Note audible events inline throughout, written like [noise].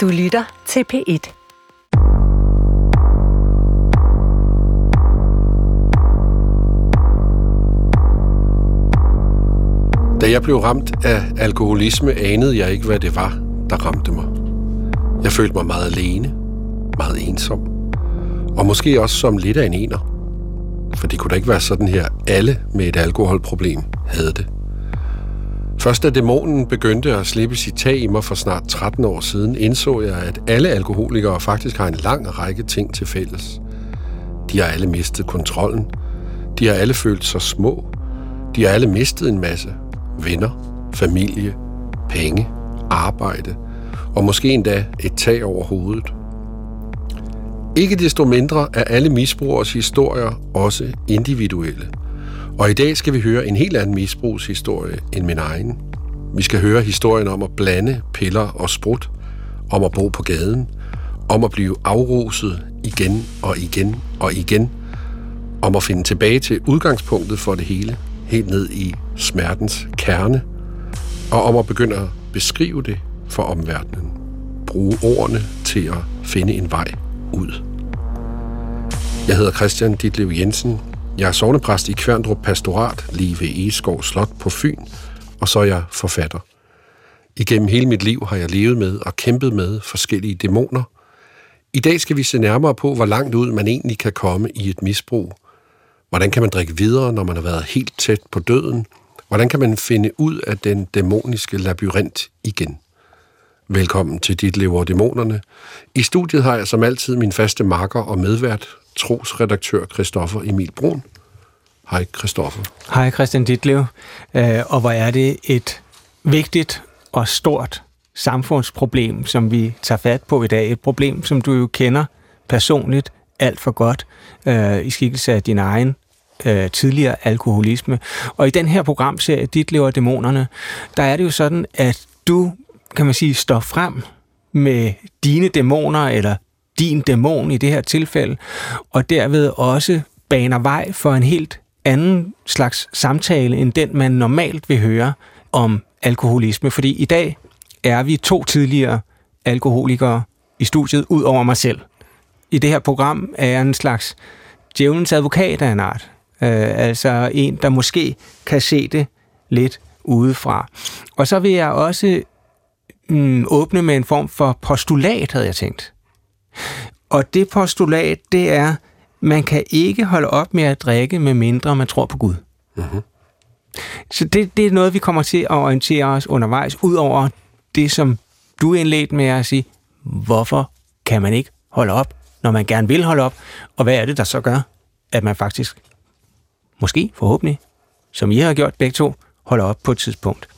Du lytter til P1. Da jeg blev ramt af alkoholisme, anede jeg ikke, hvad det var, der ramte mig. Jeg følte mig meget alene, meget ensom, og måske også som lidt af en ener. For det kunne da ikke være sådan her, alle med et alkoholproblem havde det. Først da dæmonen begyndte at slippe sit tag i mig for snart 13 år siden, indså jeg, at alle alkoholikere faktisk har en lang række ting til fælles. De har alle mistet kontrollen. De har alle følt sig små. De har alle mistet en masse. Venner, familie, penge, arbejde og måske endda et tag over hovedet. Ikke desto mindre er alle misbrugers historier også individuelle – og i dag skal vi høre en helt anden misbrugshistorie end min egen. Vi skal høre historien om at blande piller og sprut, om at bo på gaden, om at blive afruset igen og igen og igen, om at finde tilbage til udgangspunktet for det hele, helt ned i smertens kerne, og om at begynde at beskrive det for omverdenen. Bruge ordene til at finde en vej ud. Jeg hedder Christian Ditlev Jensen, jeg er sovnepræst i Kværndrup Pastorat, lige ved Egeskov Slot på Fyn, og så er jeg forfatter. Igennem hele mit liv har jeg levet med og kæmpet med forskellige dæmoner. I dag skal vi se nærmere på, hvor langt ud man egentlig kan komme i et misbrug. Hvordan kan man drikke videre, når man har været helt tæt på døden? Hvordan kan man finde ud af den dæmoniske labyrint igen? Velkommen til Dit Lever Dæmonerne. I studiet har jeg som altid min faste marker og medvært, trosredaktør Christoffer Emil Brun. Hej Christoffer. Hej Christian Ditlev. Øh, og hvor er det et vigtigt og stort samfundsproblem, som vi tager fat på i dag. Et problem, som du jo kender personligt alt for godt øh, i skikkelse af din egen øh, tidligere alkoholisme. Og i den her programserie, Dit lever dæmonerne, der er det jo sådan, at du, kan man sige, står frem med dine dæmoner, eller din dæmon i det her tilfælde, og derved også baner vej for en helt anden slags samtale, end den man normalt vil høre om alkoholisme. Fordi i dag er vi to tidligere alkoholikere i studiet, ud over mig selv. I det her program er jeg en slags djævelens advokat af en art. Øh, altså en, der måske kan se det lidt udefra. Og så vil jeg også mm, åbne med en form for postulat, havde jeg tænkt. Og det postulat, det er, man kan ikke holde op med at drikke, med mindre man tror på Gud. Uh-huh. Så det, det er noget, vi kommer til at orientere os undervejs, ud over det, som du indledte med at sige, hvorfor kan man ikke holde op, når man gerne vil holde op, og hvad er det, der så gør, at man faktisk, måske forhåbentlig, som I har gjort begge to, holder op på et tidspunkt.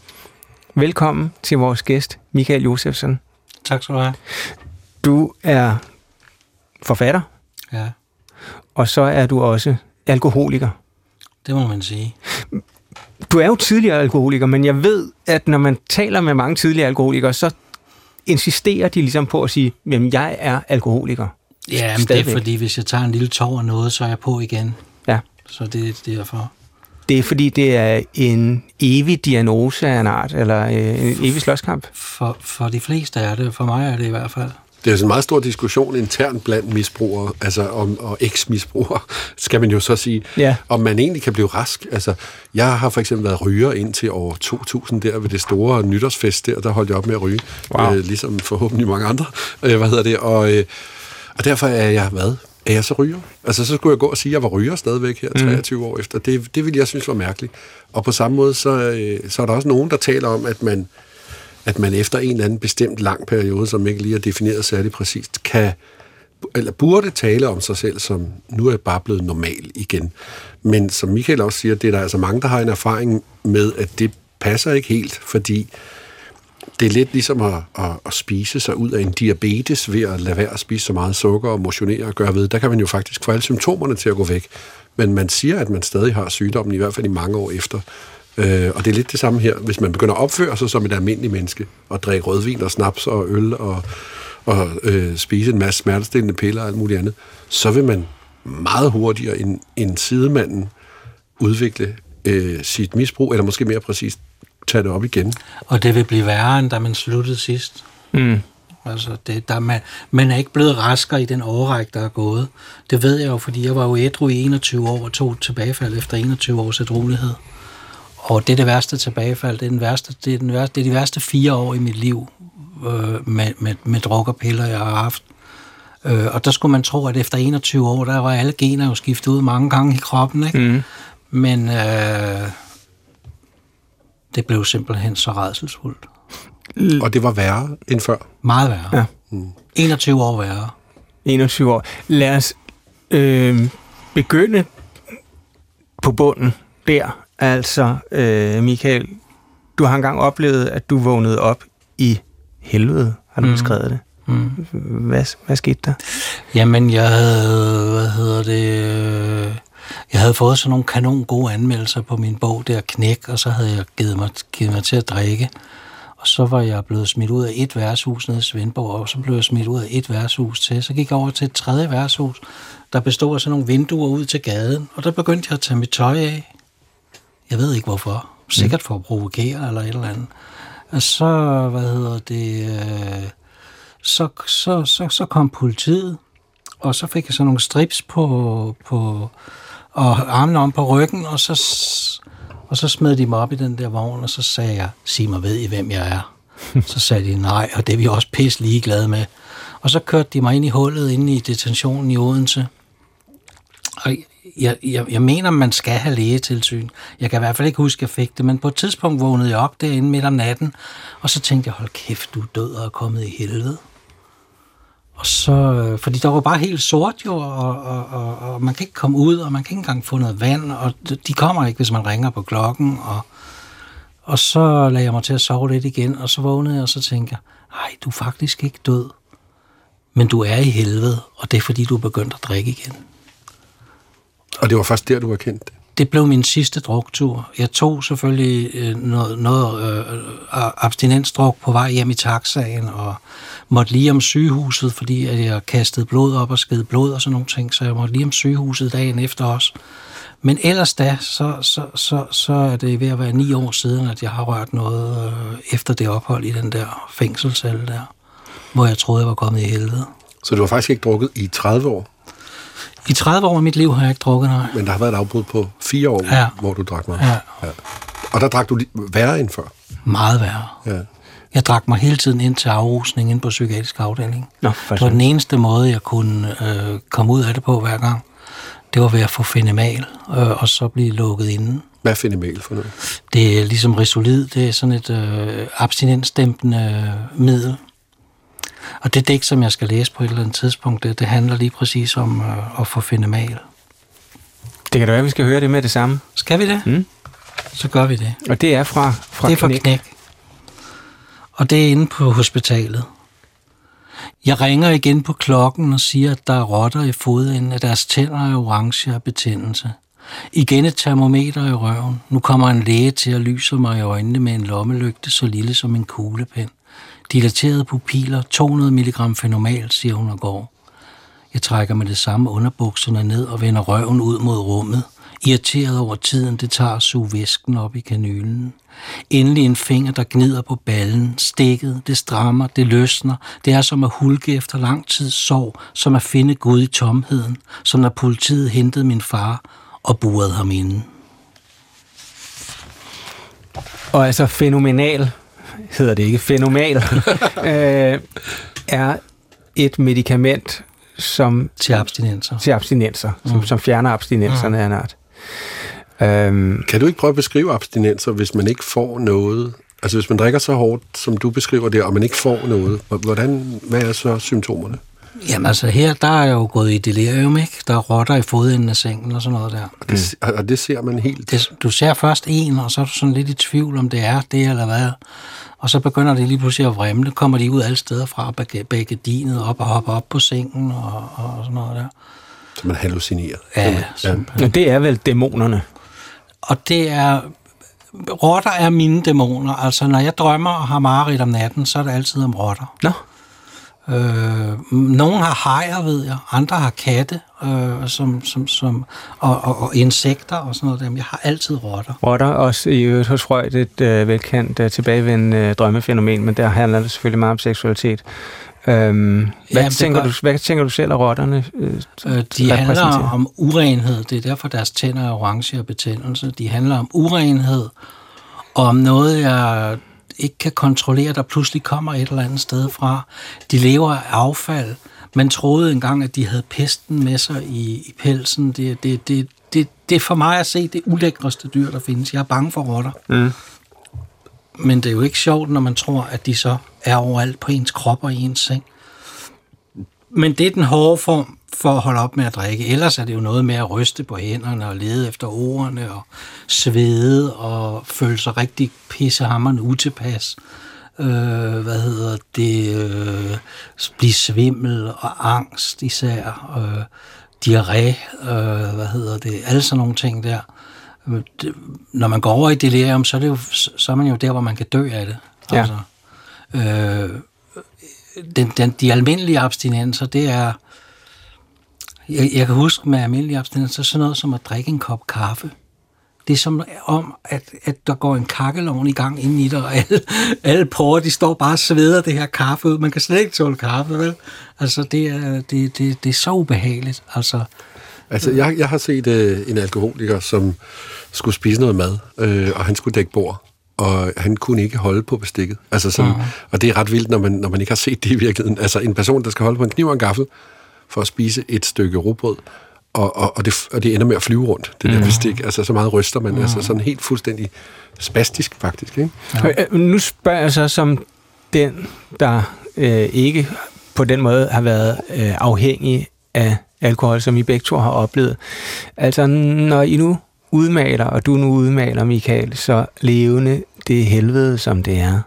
Velkommen til vores gæst, Michael Josefsen. Tak skal du have. Du er forfatter. Ja. Og så er du også alkoholiker. Det må man sige. Du er jo tidligere alkoholiker, men jeg ved, at når man taler med mange tidligere alkoholikere, så insisterer de ligesom på at sige, at jeg er alkoholiker. Ja, men det er fordi, hvis jeg tager en lille tår af noget, så er jeg på igen. Ja. Så det er derfor. Det er fordi, det er en evig diagnose af en art, eller øh, en evig slåskamp? For, for de fleste er det, for mig er det i hvert fald. Det er sådan en meget stor diskussion internt blandt misbrugere, altså om, og eks-misbrugere, [laughs] skal man jo så sige, ja. om man egentlig kan blive rask. Altså, jeg har for eksempel været ryger ind til år 2000 der ved det store nytårsfest der, der holdt jeg op med at ryge, wow. øh, ligesom forhåbentlig mange andre, [laughs] øh, hvad hedder det, og, øh, og derfor er jeg, hvad, er jeg så ryger? Altså, så skulle jeg gå og sige, at jeg var ryger stadigvæk her, 23 mm. år efter. Det, det ville jeg synes var mærkeligt. Og på samme måde, så, øh, så er der også nogen, der taler om, at man at man efter en eller anden bestemt lang periode, som ikke lige er defineret særlig præcist, kan eller burde tale om sig selv som, nu er bare blevet normal igen. Men som Michael også siger, det er der altså mange, der har en erfaring med, at det passer ikke helt, fordi det er lidt ligesom at, at, at spise sig ud af en diabetes ved at lade være at spise så meget sukker og motionere og gøre ved. Der kan man jo faktisk få alle symptomerne til at gå væk. Men man siger, at man stadig har sygdommen, i hvert fald i mange år efter. Øh, og det er lidt det samme her. Hvis man begynder at opføre sig som et almindeligt menneske, og drikke rødvin og snaps og øl og, og øh, spise en masse smertestillende piller og alt muligt andet, så vil man meget hurtigere end, end sidemanden udvikle øh, sit misbrug, eller måske mere præcist tage det op igen. Og det vil blive værre, end da man sluttede sidst. Mm. Altså, det, der, man, man er ikke blevet raskere i den overræk, der er gået. Det ved jeg jo, fordi jeg var jo ædru i 21 år og tog tilbagefald efter 21 års ædruelighed. Og det er det værste tilbagefald. Det er, den værste, det er, den værste, det er de værste fire år i mit liv øh, med, med, med druk og piller, jeg har haft. Øh, og der skulle man tro, at efter 21 år, der var alle gener jo skiftet ud mange gange i kroppen. Ikke? Mm. Men øh, det blev simpelthen så redselsfuldt. Og det var værre end før? Meget værre. Ja. Mm. 21 år værre. 21 år. Lad os øh, begynde på bunden der. Altså, øh, Michael, du har engang oplevet, at du vågnede op i helvede, har du mm. beskrevet det. Mm. Hvad, hvad skete der? Jamen, jeg havde, hvad hedder det, øh, jeg havde fået sådan nogle kanon gode anmeldelser på min bog der, Knæk, og så havde jeg givet mig, givet mig til at drikke. Og så var jeg blevet smidt ud af et værtshus nede i Svendborg, og så blev jeg smidt ud af et værtshus til. Så gik jeg over til et tredje værtshus, der bestod af sådan nogle vinduer ud til gaden, og der begyndte jeg at tage mit tøj af. Jeg ved ikke hvorfor. Sikkert for at provokere eller et eller andet. Og så, hvad hedder det, øh, så, så, så, så kom politiet, og så fik jeg sådan nogle strips på, på og armene om på ryggen, og så, og så smed de mig op i den der vogn, og så sagde jeg, sig mig, ved I, hvem jeg er? [laughs] så sagde de, nej, og det er vi også pisse ligeglade med. Og så kørte de mig ind i hullet inde i detentionen i Odense. Og jeg, jeg, jeg mener, man skal have lægetilsyn. Jeg kan i hvert fald ikke huske, at jeg fik det, men på et tidspunkt vågnede jeg op derinde midt om natten, og så tænkte jeg, hold kæft, du er død og er kommet i helvede. Og så, øh, fordi der var bare helt sort jo, og, og, og, og man kan ikke komme ud, og man kan ikke engang få noget vand, og de kommer ikke, hvis man ringer på klokken. Og, og så lagde jeg mig til at sove lidt igen, og så vågnede jeg, og så tænkte jeg, nej, du er faktisk ikke død, men du er i helvede, og det er fordi, du er begyndt at drikke igen. Og det var først der, du var kendt det? Det blev min sidste druktur. Jeg tog selvfølgelig øh, noget, noget øh, abstinensdruk på vej hjem i taxaen, og måtte lige om sygehuset, fordi at jeg kastede blod op og skede blod og sådan nogle ting, så jeg måtte lige om sygehuset dagen efter os. Men ellers da, så, så, så, så er det ved at være ni år siden, at jeg har rørt noget øh, efter det ophold i den der fængselscelle der, hvor jeg troede, jeg var kommet i helvede. Så du har faktisk ikke drukket i 30 år? I 30 år af mit liv har jeg ikke drukket, nej. Men der har været et afbrud på fire år, ja. hvor du drak meget. Ja. ja. Og der drak du værre end før? Meget værre. Ja. Jeg drak mig hele tiden ind til afrusning ind på psykiatrisk afdeling. Nå, det var den eneste måde, jeg kunne øh, komme ud af det på hver gang. Det var ved at få fenimal, øh, og så blive lukket inde. Hvad er fenimal for noget? Det er ligesom Resolid. Det er sådan et øh, abstinensdæmpende middel. Og det digt, som jeg skal læse på et eller andet tidspunkt, det, det handler lige præcis om øh, at få fenimal. Det kan da være, at vi skal høre det med det samme. Skal vi det? Mm. Så gør vi det. Og det er fra, fra Det er fra knæk. knæk og det er inde på hospitalet. Jeg ringer igen på klokken og siger, at der er rotter i fodenden, at deres tænder er orange af betændelse. Igen et termometer i røven. Nu kommer en læge til at lyse mig i øjnene med en lommelygte så lille som en kuglepen. Dilaterede pupiller, 200 mg fenomal, siger hun og går. Jeg trækker med det samme underbukserne ned og vender røven ud mod rummet irriteret over tiden, det tager at suge væsken op i kanylen. Endelig en finger, der gnider på ballen. Stikket, det strammer, det løsner. Det er som at hulke efter lang tid sorg, som at finde Gud i tomheden, som når politiet hentede min far og burede ham inden. Og altså fænomenal, hedder det ikke, fænomenal, [laughs] øh, er et medicament, som... Til abstinenser. Til abstinenser, mm. som, som fjerner abstinenserne mm. af en art. Øhm, kan du ikke prøve at beskrive abstinenser, hvis man ikke får noget? Altså hvis man drikker så hårdt, som du beskriver det, og man ikke får noget, hvordan, hvad er så symptomerne? Jamen altså her, der er jeg jo gået i delirium, ikke? Der er rotter i fodenden af sengen og sådan noget der. Og det, mm. og det ser man helt? Det, du ser først en, og så er du sådan lidt i tvivl, om det er det eller hvad. Og så begynder det lige pludselig at vremle. Kommer de ud alle steder fra, begge dinet op og hopper op på sengen og, og sådan noget der. Så man hallucinerer? Ja, ja. ja. det er vel dæmonerne? Og det er... Rotter er mine dæmoner. Altså, når jeg drømmer og har mareridt om natten, så er det altid om rotter. Nå. Øh, nogle har hajer, ved jeg. Andre har katte, øh, som, som, som, og, og, og insekter og sådan noget. Jeg har altid rotter. Rotter også i øvrigt hos Freud et øh, velkendt øh, tilbagevendende øh, drømmefænomen, men der handler det selvfølgelig meget om seksualitet. Øhm, hvad, Ja, tænker det du, hvad tænker du selv, at rotterne øh, Øh, de handler om urenhed. Det er derfor, deres tænder er orange og betændelse. De handler om urenhed, og om noget, jeg ikke kan kontrollere, der pludselig kommer et eller andet sted fra. De lever af affald. Man troede engang, at de havde pesten med sig i, i pelsen. Det, det, det, det, det er for mig at se det ulækreste dyr, der findes. Jeg er bange for rotter. Mm. Men det er jo ikke sjovt, når man tror, at de så er overalt på ens krop og i ens seng. Men det er den hårde form for at holde op med at drikke. Ellers er det jo noget med at ryste på hænderne og lede efter ordene og svede og føle sig rigtig pissehammerende utilpas. Øh, hvad hedder det? Øh, blive svimmel og angst især. Øh, diarré, øh, hvad hedder det? Alle sådan nogle ting der. Øh, det, når man går over i delirium, så er, det jo, så er man jo der, hvor man kan dø af det. Ja. Altså, øh, den, den, de almindelige abstinenser, det er... Jeg, jeg kan huske med almindelige abstinenser, sådan noget som at drikke en kop kaffe. Det er som om, at, at der går en kakkelovn i gang ind i dig, og alle, alle porer, de står bare og sveder det her kaffe ud. Man kan slet ikke tåle kaffe, vel? Altså, det er, det, det, det er så ubehageligt. Altså, Altså, jeg, jeg har set øh, en alkoholiker, som skulle spise noget mad, øh, og han skulle dække bord, og han kunne ikke holde på bestikket. Altså sådan, Mhm. Og det er ret vildt, når man, når man ikke har set det i virkeligheden. Altså en person, der skal holde på en kniv og en gaffel for at spise et stykke råbrød, og, og, og, det, og det ender med at flyve rundt, det der Mhm. bestik. Altså så meget ryster man, altså sådan helt fuldstændig spastisk faktisk, ikke? Ja. Nu spørger jeg så som den, der øh, ikke på den måde har været øh, afhængig af alkohol, som I begge to har oplevet. Altså, når I nu udmaler, og du nu udmaler, Michael, så levende det helvede, som det er.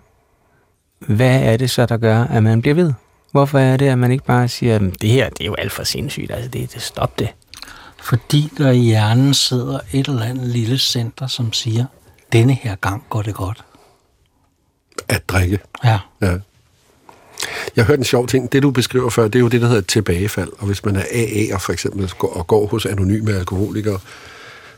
Hvad er det så, der gør, at man bliver ved? Hvorfor er det, at man ikke bare siger, "Men det her, det er jo alt for sindssygt, altså det, det stop det. fordi der i hjernen sidder et eller andet lille center, som siger, denne her gang går det godt. At drikke. Ja. Ja. Jeg har hørt en sjov ting. Det, du beskriver før, det er jo det, der hedder et tilbagefald. Og hvis man er AA'er for eksempel går- og går hos anonyme alkoholikere,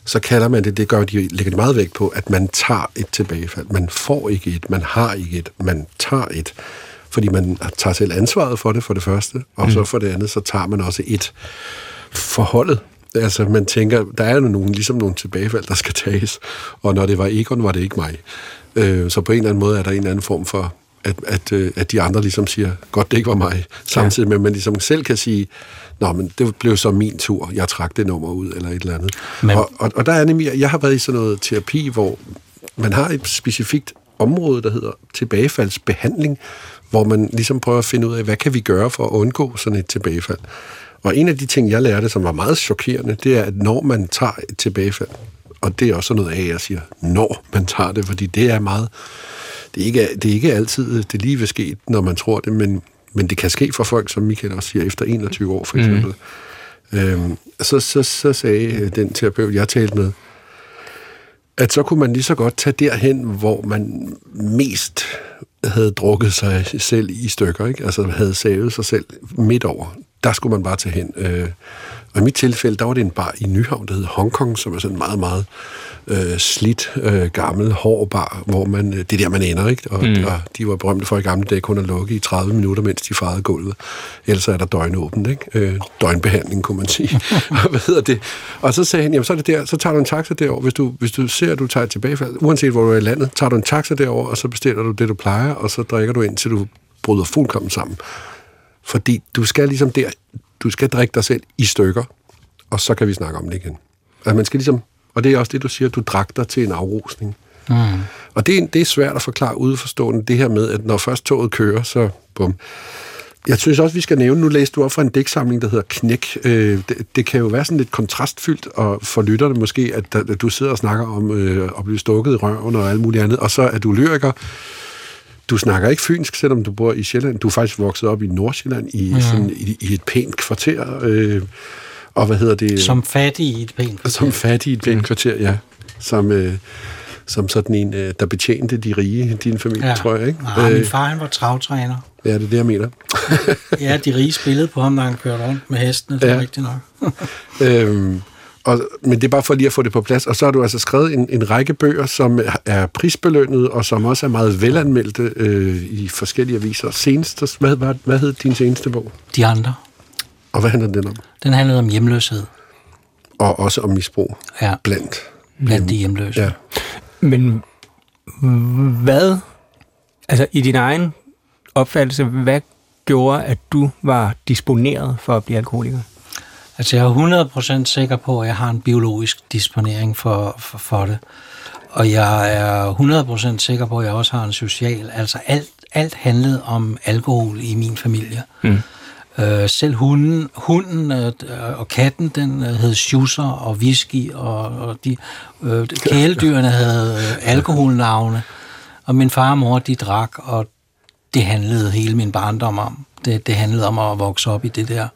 så kalder man det, det gør de, lægger de meget vægt på, at man tager et tilbagefald. Man får ikke et, man har ikke et, man tager et. Fordi man tager selv ansvaret for det, for det første, og mm. så for det andet, så tager man også et forholdet. Altså, man tænker, der er jo nogle, ligesom nogle tilbagefald, der skal tages, og når det var Egon, var det ikke mig. Øh, så på en eller anden måde er der en eller anden form for, at, at, øh, at de andre ligesom siger, godt det ikke var mig, samtidig med, at man ligesom selv kan sige, Nå, men det blev så min tur, jeg trak det nummer ud, eller et eller andet. Men-. Og, og, og der er nemlig, jeg har været i sådan noget terapi, hvor man har et specifikt område, der hedder tilbagefaldsbehandling, hvor man ligesom prøver at finde ud af, hvad kan vi gøre for at undgå sådan et tilbagefald. Og en af de ting, jeg lærte, som var meget chokerende, det er, at når man tager et tilbagefald, og det er også noget af, jeg siger, når man tager det, fordi det er meget, det er ikke, det er ikke altid, det lige vil ske, når man tror det, men, men det kan ske for folk, som Michael også siger, efter 21 år for eksempel. Mm. Øhm, så, så, så sagde øh, den terapeut, jeg talte med, at så kunne man lige så godt tage derhen, hvor man mest havde drukket sig selv i stykker, ikke? altså havde savet sig selv midt over. Der skulle man bare tage hen. Øh, og i mit tilfælde, der var det en bar i Nyhavn, der hed Hongkong, som er sådan en meget, meget øh, slidt, øh, gammel, hård bar, hvor man, øh, det er der, man ender, ikke? Og, mm. og de var berømte for i gamle dage kun at lukke i 30 minutter, mens de farede gulvet. Ellers er der døgnåbent, ikke? Øh, døgnbehandling, kunne man sige. [laughs] [laughs] og hvad hedder det? Og så sagde han, jamen så er det der, så tager du en taxa derover, hvis du, hvis du ser, at du tager et tilbagefald, uanset hvor du er i landet, tager du en taxa derover, og så bestiller du det, du plejer, og så drikker du ind, til du bryder fuldkommen sammen. Fordi du skal ligesom der, du skal drikke dig selv i stykker, og så kan vi snakke om det igen. Altså man skal ligesom, og det er også det, du siger, du drak dig til en afrusning. Mm. Og det, er- det er svært at forklare udeforstående, det her med, at når først toget kører, så bum. Jeg synes også, vi skal nævne, nu læste du op fra en dæksamling, der hedder Knæk. Øh, det, det kan jo være sådan lidt kontrastfyldt, og for lytterne måske, at, at du sidder og snakker om øh, at blive stukket i røven og alt muligt andet, og så er du lyriker. Du snakker ikke fynsk, selvom du bor i Sjælland. Du er faktisk vokset op i Nordsjælland, i, ja. sådan, i, i et pænt kvarter. Øh, og hvad hedder det? Som fattig i et pænt Som fattig i et pænt kvarter, ja. Som, øh, som sådan en, øh, der betjente de rige i din familie, Ja. tror jeg, ikke? Nej, min Øh, far han var travtræner. ja, det er det, jeg mener. Ja, de rige spillede på ham, når han kørte rundt med hestene, det er Ja. rigtigt nok. [laughs] Øhm, og, men det er bare for lige at få det på plads. Og så har du altså skrevet en, en række bøger, som er prisbelønnet, og som også er meget velanmeldte øh, i forskellige aviser. Senest, hvad, hvad, hvad hed din seneste bog? De andre, Og hvad handler den om? den handlede om hjemløshed. Og også om misbrug Ja, blandt. blandt de hjemløse. Ja. Men hvad, altså i din egen opfattelse, hvad gjorde, at du var disponeret for at blive alkoholiker? Altså, jeg er 100% sikker på, at jeg har en biologisk disponering for, for, for det. Og jeg er 100% sikker på, at jeg også har en social. Altså, alt, alt handlede om alkohol i min familie. Mm. Øh, selv hunden, hunden øh, og katten, den øh, hed schusser og whisky, og, og de, øh, kæledyrene havde øh, alkoholnavne. Og min far og mor, de drak, og det handlede hele min barndom om. Det, det handlede om at vokse op i det der.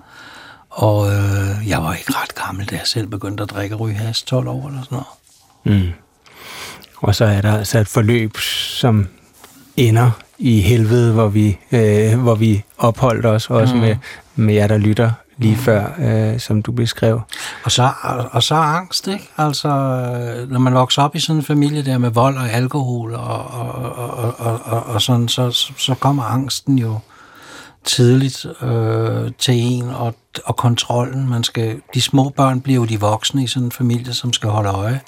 Og øh, jeg var ikke ret gammel, da jeg selv begyndte at drikke og ryge has, 12 år eller sådan noget. Mm. Og så er der altså et forløb, som ender i helvede, hvor vi, øh, hvor vi opholdt os også mm. med, med jer, der lytter lige mm. før, øh, som du beskrev. Og så, og, og så angst, ikke? Altså, når man vokser op i sådan en familie der med vold og alkohol og, og, og, og, og, og, sådan, så, så- så kommer angsten jo tidligt øh, til en, og, og kontrollen. Man skal, de små børn bliver jo de voksne i sådan en familie, som skal holde øje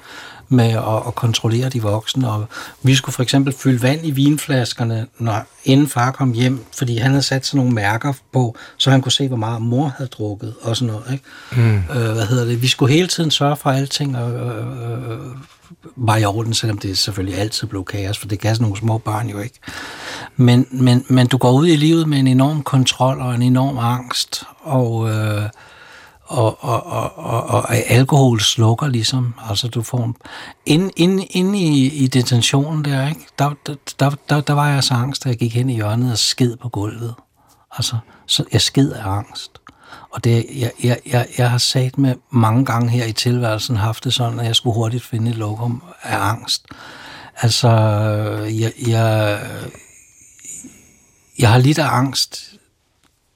med at, at kontrollere de voksne. Og vi skulle for eksempel fylde vand i vinflaskerne, når, inden far kom hjem, fordi han havde sat sådan nogle mærker på, så han kunne se, hvor meget mor havde drukket og sådan noget. Ikke? Mm. Øh, hvad hedder det? Vi skulle hele tiden sørge for, alting øh, øh, var i orden, selvom det selvfølgelig altid blev kaos, for det kan sådan nogle små børn jo ikke. Men, men, men du går ud i livet med en enorm kontrol og en enorm angst, og, øh, og, og, og, og, og alkohol slukker ligesom. Altså du får en... Inde, inde, inde i, i detentionen der, ikke? Der, der, der, der, der var jeg så angst, at jeg gik hen i hjørnet og sked på gulvet. Altså, så jeg sked af angst. Og det, jeg, jeg, jeg, jeg har sagt med mange gange her i tilværelsen haft det sådan, at jeg skulle hurtigt finde et lokum af angst. Altså, jeg, jeg, jeg har lidt af angst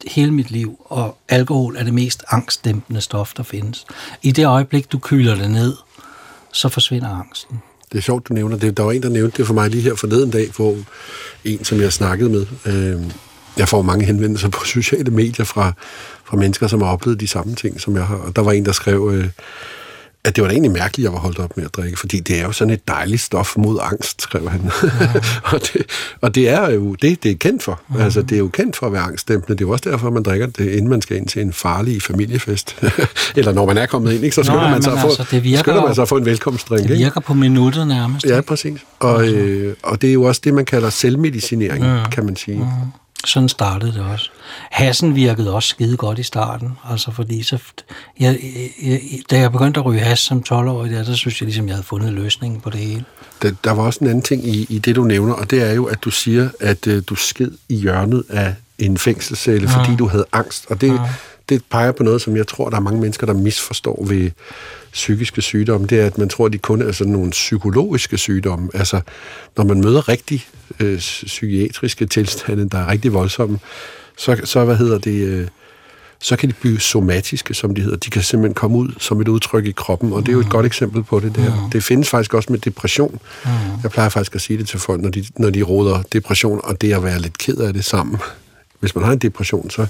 hele mit liv, og alkohol er det mest angstdæmpende stof, der findes. I det øjeblik, du kyler det ned, så forsvinder angsten. Det er sjovt, du nævner det. Der var en, der nævnte det for mig lige her forleden dag, hvor en, som jeg snakkede med, øh, jeg får mange henvendelser på [laughs] sociale medier fra, fra mennesker, som har oplevet de samme ting, som jeg har. Og der var en, der skrev, øh, at det var da egentlig mærkeligt, at jeg var holdt op med at drikke, fordi det er jo sådan et dejligt stof mod angst, skrev han. Ja. [laughs] og, det, og det er jo det, det er kendt for. Ja. Altså, det er jo kendt for at være angstdæmpende. Det er jo også derfor, man drikker det, inden man skal ind til en farlig familiefest. [laughs] Eller når man er kommet ind, ikke? så skynder Nå, man sig at få, altså, det virker skynder man sig at få en velkomstdrink. Det ikke? virker på minuttet nærmest. Ja, præcis. Og, øh, og det er jo også det, man kalder selvmedicinering, mm. kan man sige. Mm. Sådan startede det også. Hassen virkede også skide godt i starten, altså fordi så, jeg, jeg, da jeg begyndte at ryge has som 12-årig, der, så synes jeg ligesom, jeg havde fundet løsningen på det hele. Der, der var også en anden ting i, i det, du nævner, og det er jo, at du siger, at øh, du sked i hjørnet af en fængselscelle, fordi du havde angst. Og det, det peger på noget, som jeg tror, der er mange mennesker, der misforstår ved psykiske sygdomme. Det er, at man tror, at de kun er sådan nogle psykologiske sygdomme. Altså, når man møder rigtig øh, psykiatriske tilstande, der er rigtig voldsomme, så, så hvad hedder det... Øh, så kan de blive somatiske, som de hedder. De kan simpelthen komme ud som et udtryk i kroppen, og det er jo et godt eksempel på det der. Det findes faktisk også med depression. Jeg plejer faktisk at sige det til folk, når de, når de råder depression, og det at være lidt ked af det sammen. Hvis man har en depression, så,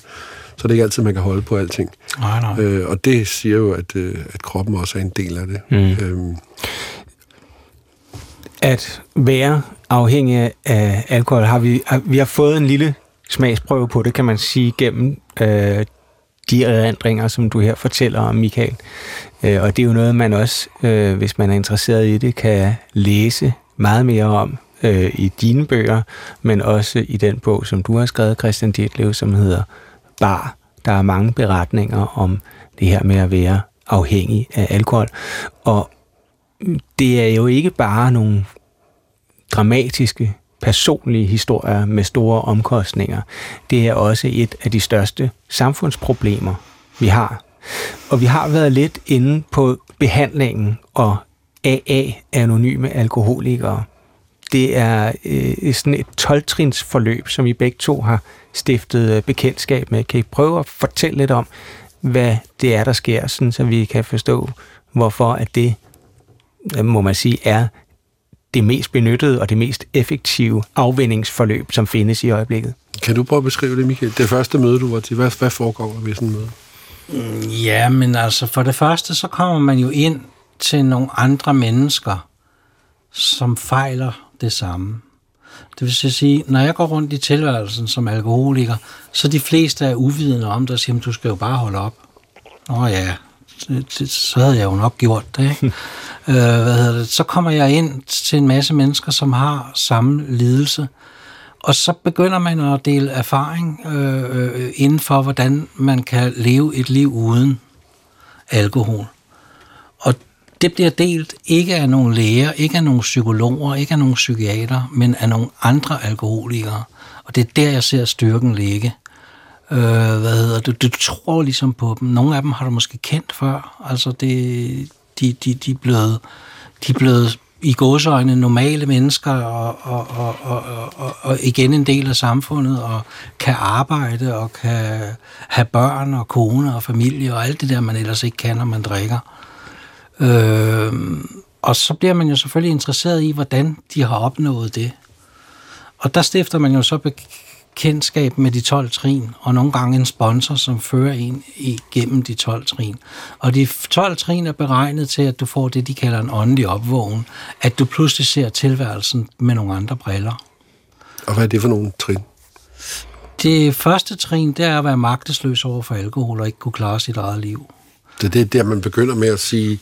så er det ikke altid, man kan holde på alting. Nej, nej. Øh, og det siger jo, at, øh, at kroppen også er en del af det. Mm. Øhm, At være afhængig af alkohol, har vi, har, vi har fået en lille smagsprøve på det, kan man sige, gennem øh, de erindringer, som du her fortæller om, Michael. Øh, og det er jo noget, man også, øh, hvis man er interesseret i det, kan læse meget mere om øh, i dine bøger, men også i den bog, som du har skrevet, Christian Dietlev, som hedder Bar. Der er mange beretninger om det her med at være afhængig af alkohol. Og det er jo ikke bare nogle dramatiske, personlige historier med store omkostninger. Det er også et af de største samfundsproblemer, vi har. Og vi har været lidt inde på behandlingen og AA, Anonyme Alkoholikere. Det er øh, sådan et 12-trins forløb, som I begge to har stiftet øh, bekendtskab med. Kan I prøve at fortælle lidt om, hvad det er, der sker, sådan, så vi kan forstå, hvorfor at det, øh, må man sige, er det mest benyttede og det mest effektive afvendingsforløb, som findes i øjeblikket. Kan du prøve at beskrive det, Michael? Det første møde, du var til, hvad, hvad foregår der ved sådan et møde? Mm, ja, men altså for det første, så kommer man jo ind til nogle andre mennesker, som fejler det samme. Det vil sige, når jeg går rundt i tilværelsen som alkoholiker, så de fleste er uvidende om det og siger, du skal jo bare holde op. Nå ja, så havde jeg jo nok gjort det. Ikke? [laughs] øh, hvad hedder det? Så kommer jeg ind til en masse mennesker, som har samme lidelse, og så begynder man at dele erfaring øh, øh, inden for, hvordan man kan leve et liv uden alkohol. Det bliver delt ikke af nogle læger, ikke af nogle psykologer, ikke af nogle psykiater, men af nogle andre alkoholikere. Og det er der, jeg ser styrken ligge. Øh, hvad hedder det? Du tror ligesom på dem. Nogle af dem har du måske kendt før. Altså, det, de, de, de, er blevet, de er blevet i godsøjne normale mennesker og, og, og, og, og, og igen en del af samfundet og kan arbejde og kan have børn og kone og familie og alt det der, man ellers ikke kan, når man drikker. Øh, og så bliver man jo selvfølgelig interesseret i, hvordan de har opnået det. Og der stifter man jo så kendskab med de 12 trin, og nogle gange en sponsor, som fører en igennem de 12 trin. Og de 12 trin er beregnet til, at du får det, de kalder en åndelig opvågen, at du pludselig ser tilværelsen med nogle andre briller. Og hvad er det for nogle trin? Det første trin, det er at være magtesløs over for alkohol og ikke kunne klare sit eget liv. Det er det, der man begynder med at sige,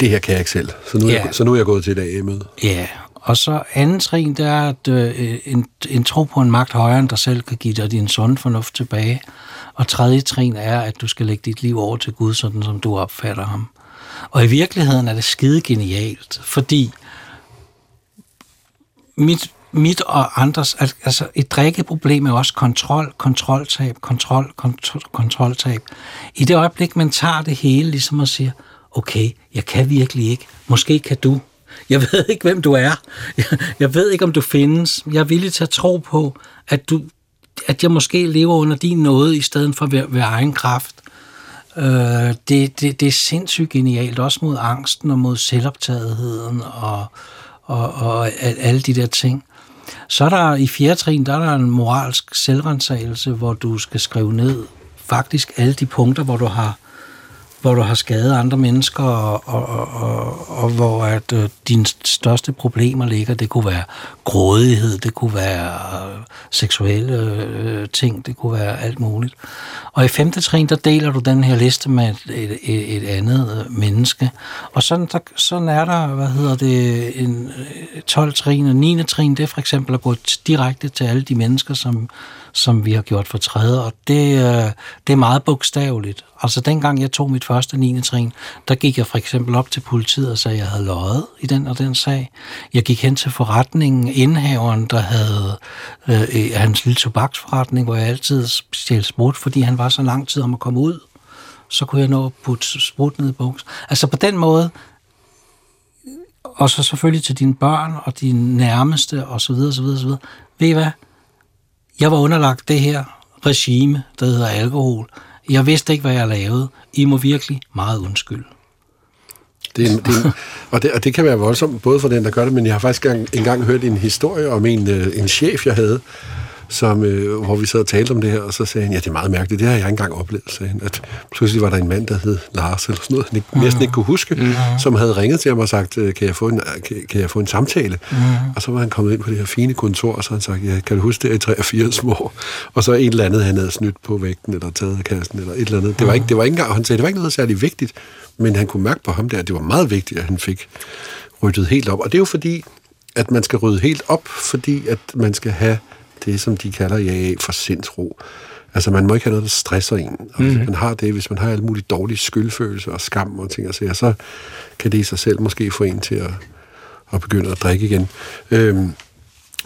det her kan jeg ikke selv, så nu, ja. er, jeg, så nu er jeg gået til et AA-møde. Ja, og så anden trin, det er at, øh, en, en tro på en magt højere end dig selv kan give dig din sund fornuft tilbage. Og tredje trin er, at du skal lægge dit liv over til Gud, sådan som du opfatter ham. Og i virkeligheden er det skide genialt, fordi mit, mit og andres, altså et drikkeproblem er også kontrol, kontroltab, kontrol, kontrol, kontroltab. I det øjeblik, man tager det hele, ligesom at sige, okay, jeg kan virkelig ikke, måske kan du, jeg [laughs] ved ikke, hvem du er. Jeg ved ikke, om du findes. Jeg er villig til at tro på, at, du, at jeg måske lever under din nåde, i stedet for ved, ved egen kraft. Øh, det, det, det er sindssygt genialt, også mod angsten og mod selvoptagetheden og, og, og alle de der ting. Så er der i fjerde trin, der er der en moralsk selvrensagelse, hvor du skal skrive ned faktisk alle de punkter, hvor du har hvor du har skadet andre mennesker, og, og, og, og, hvor at øh, dine største problemer ligger. Det kunne være grådighed, det kunne være øh, seksuelle øh, ting, det kunne være alt muligt. Og i femte trin, der deler du den her liste med et, et, et andet øh, menneske. Og sådan, der, sådan er der, hvad hedder det, en øh, 12 trin og 9. trin, det er for eksempel at gå direkte til alle de mennesker, som, som vi har gjort for tredje, og det, øh, det er meget bogstaveligt. Altså dengang jeg tog mit første 9. trin, der gik jeg for eksempel op til politiet og sagde, at jeg havde løjet i den og den sag. Jeg gik hen til forretningen, indhaveren, der havde øh, øh, hans lille tobaksforretning, hvor jeg altid stjælte smut, fordi han var så lang tid om at komme ud. Så kunne jeg nå at putte smut ned i buks. Altså på den måde, og så selvfølgelig til dine børn og dine nærmeste og så videre, så videre, så videre. Ved I hvad? Jeg var underlagt det her regime, der hedder alkohol. Jeg vidste ikke, hvad jeg lavede. I må virkelig meget undskylde. Det, er, det, er, [laughs] og, det, og det kan være voldsomt, både for den, der gør det, men jeg har faktisk engang, engang hørt en historie om en, øh, en chef, jeg havde, som, øh, hvor vi sad og talte om det her, og så sagde han, ja, det er meget mærkeligt, det har jeg ikke engang oplevet, sagde han, at pludselig var der en mand, der hed Lars, eller sådan noget, han ikke, mm. næsten ikke kunne huske, mm. som havde ringet til ham og sagt, øh, kan jeg få en, kan, kan jeg få en samtale? Mm. Og så var han kommet ind på det her fine kontor, og så han sagt, ja, kan du huske det i 83 år? Og så et eller andet, han havde snydt på vægten, eller taget af kassen, eller et eller andet. Det var ikke, det var ikke engang, han sagde, det var ikke noget særlig vigtigt, men han kunne mærke på ham der, at det var meget vigtigt, at han fik ryddet helt op. Og det er jo fordi, at man skal rydde helt op, fordi at man skal have det, som de kalder AA for sindsro. Altså, man må ikke have noget, der stresser en. Og hvis mm. man har det, hvis man har alle mulige dårlige skyldfølelser og skam og ting og sager, så kan det i sig selv måske få en til at, at begynde at drikke igen. Øhm,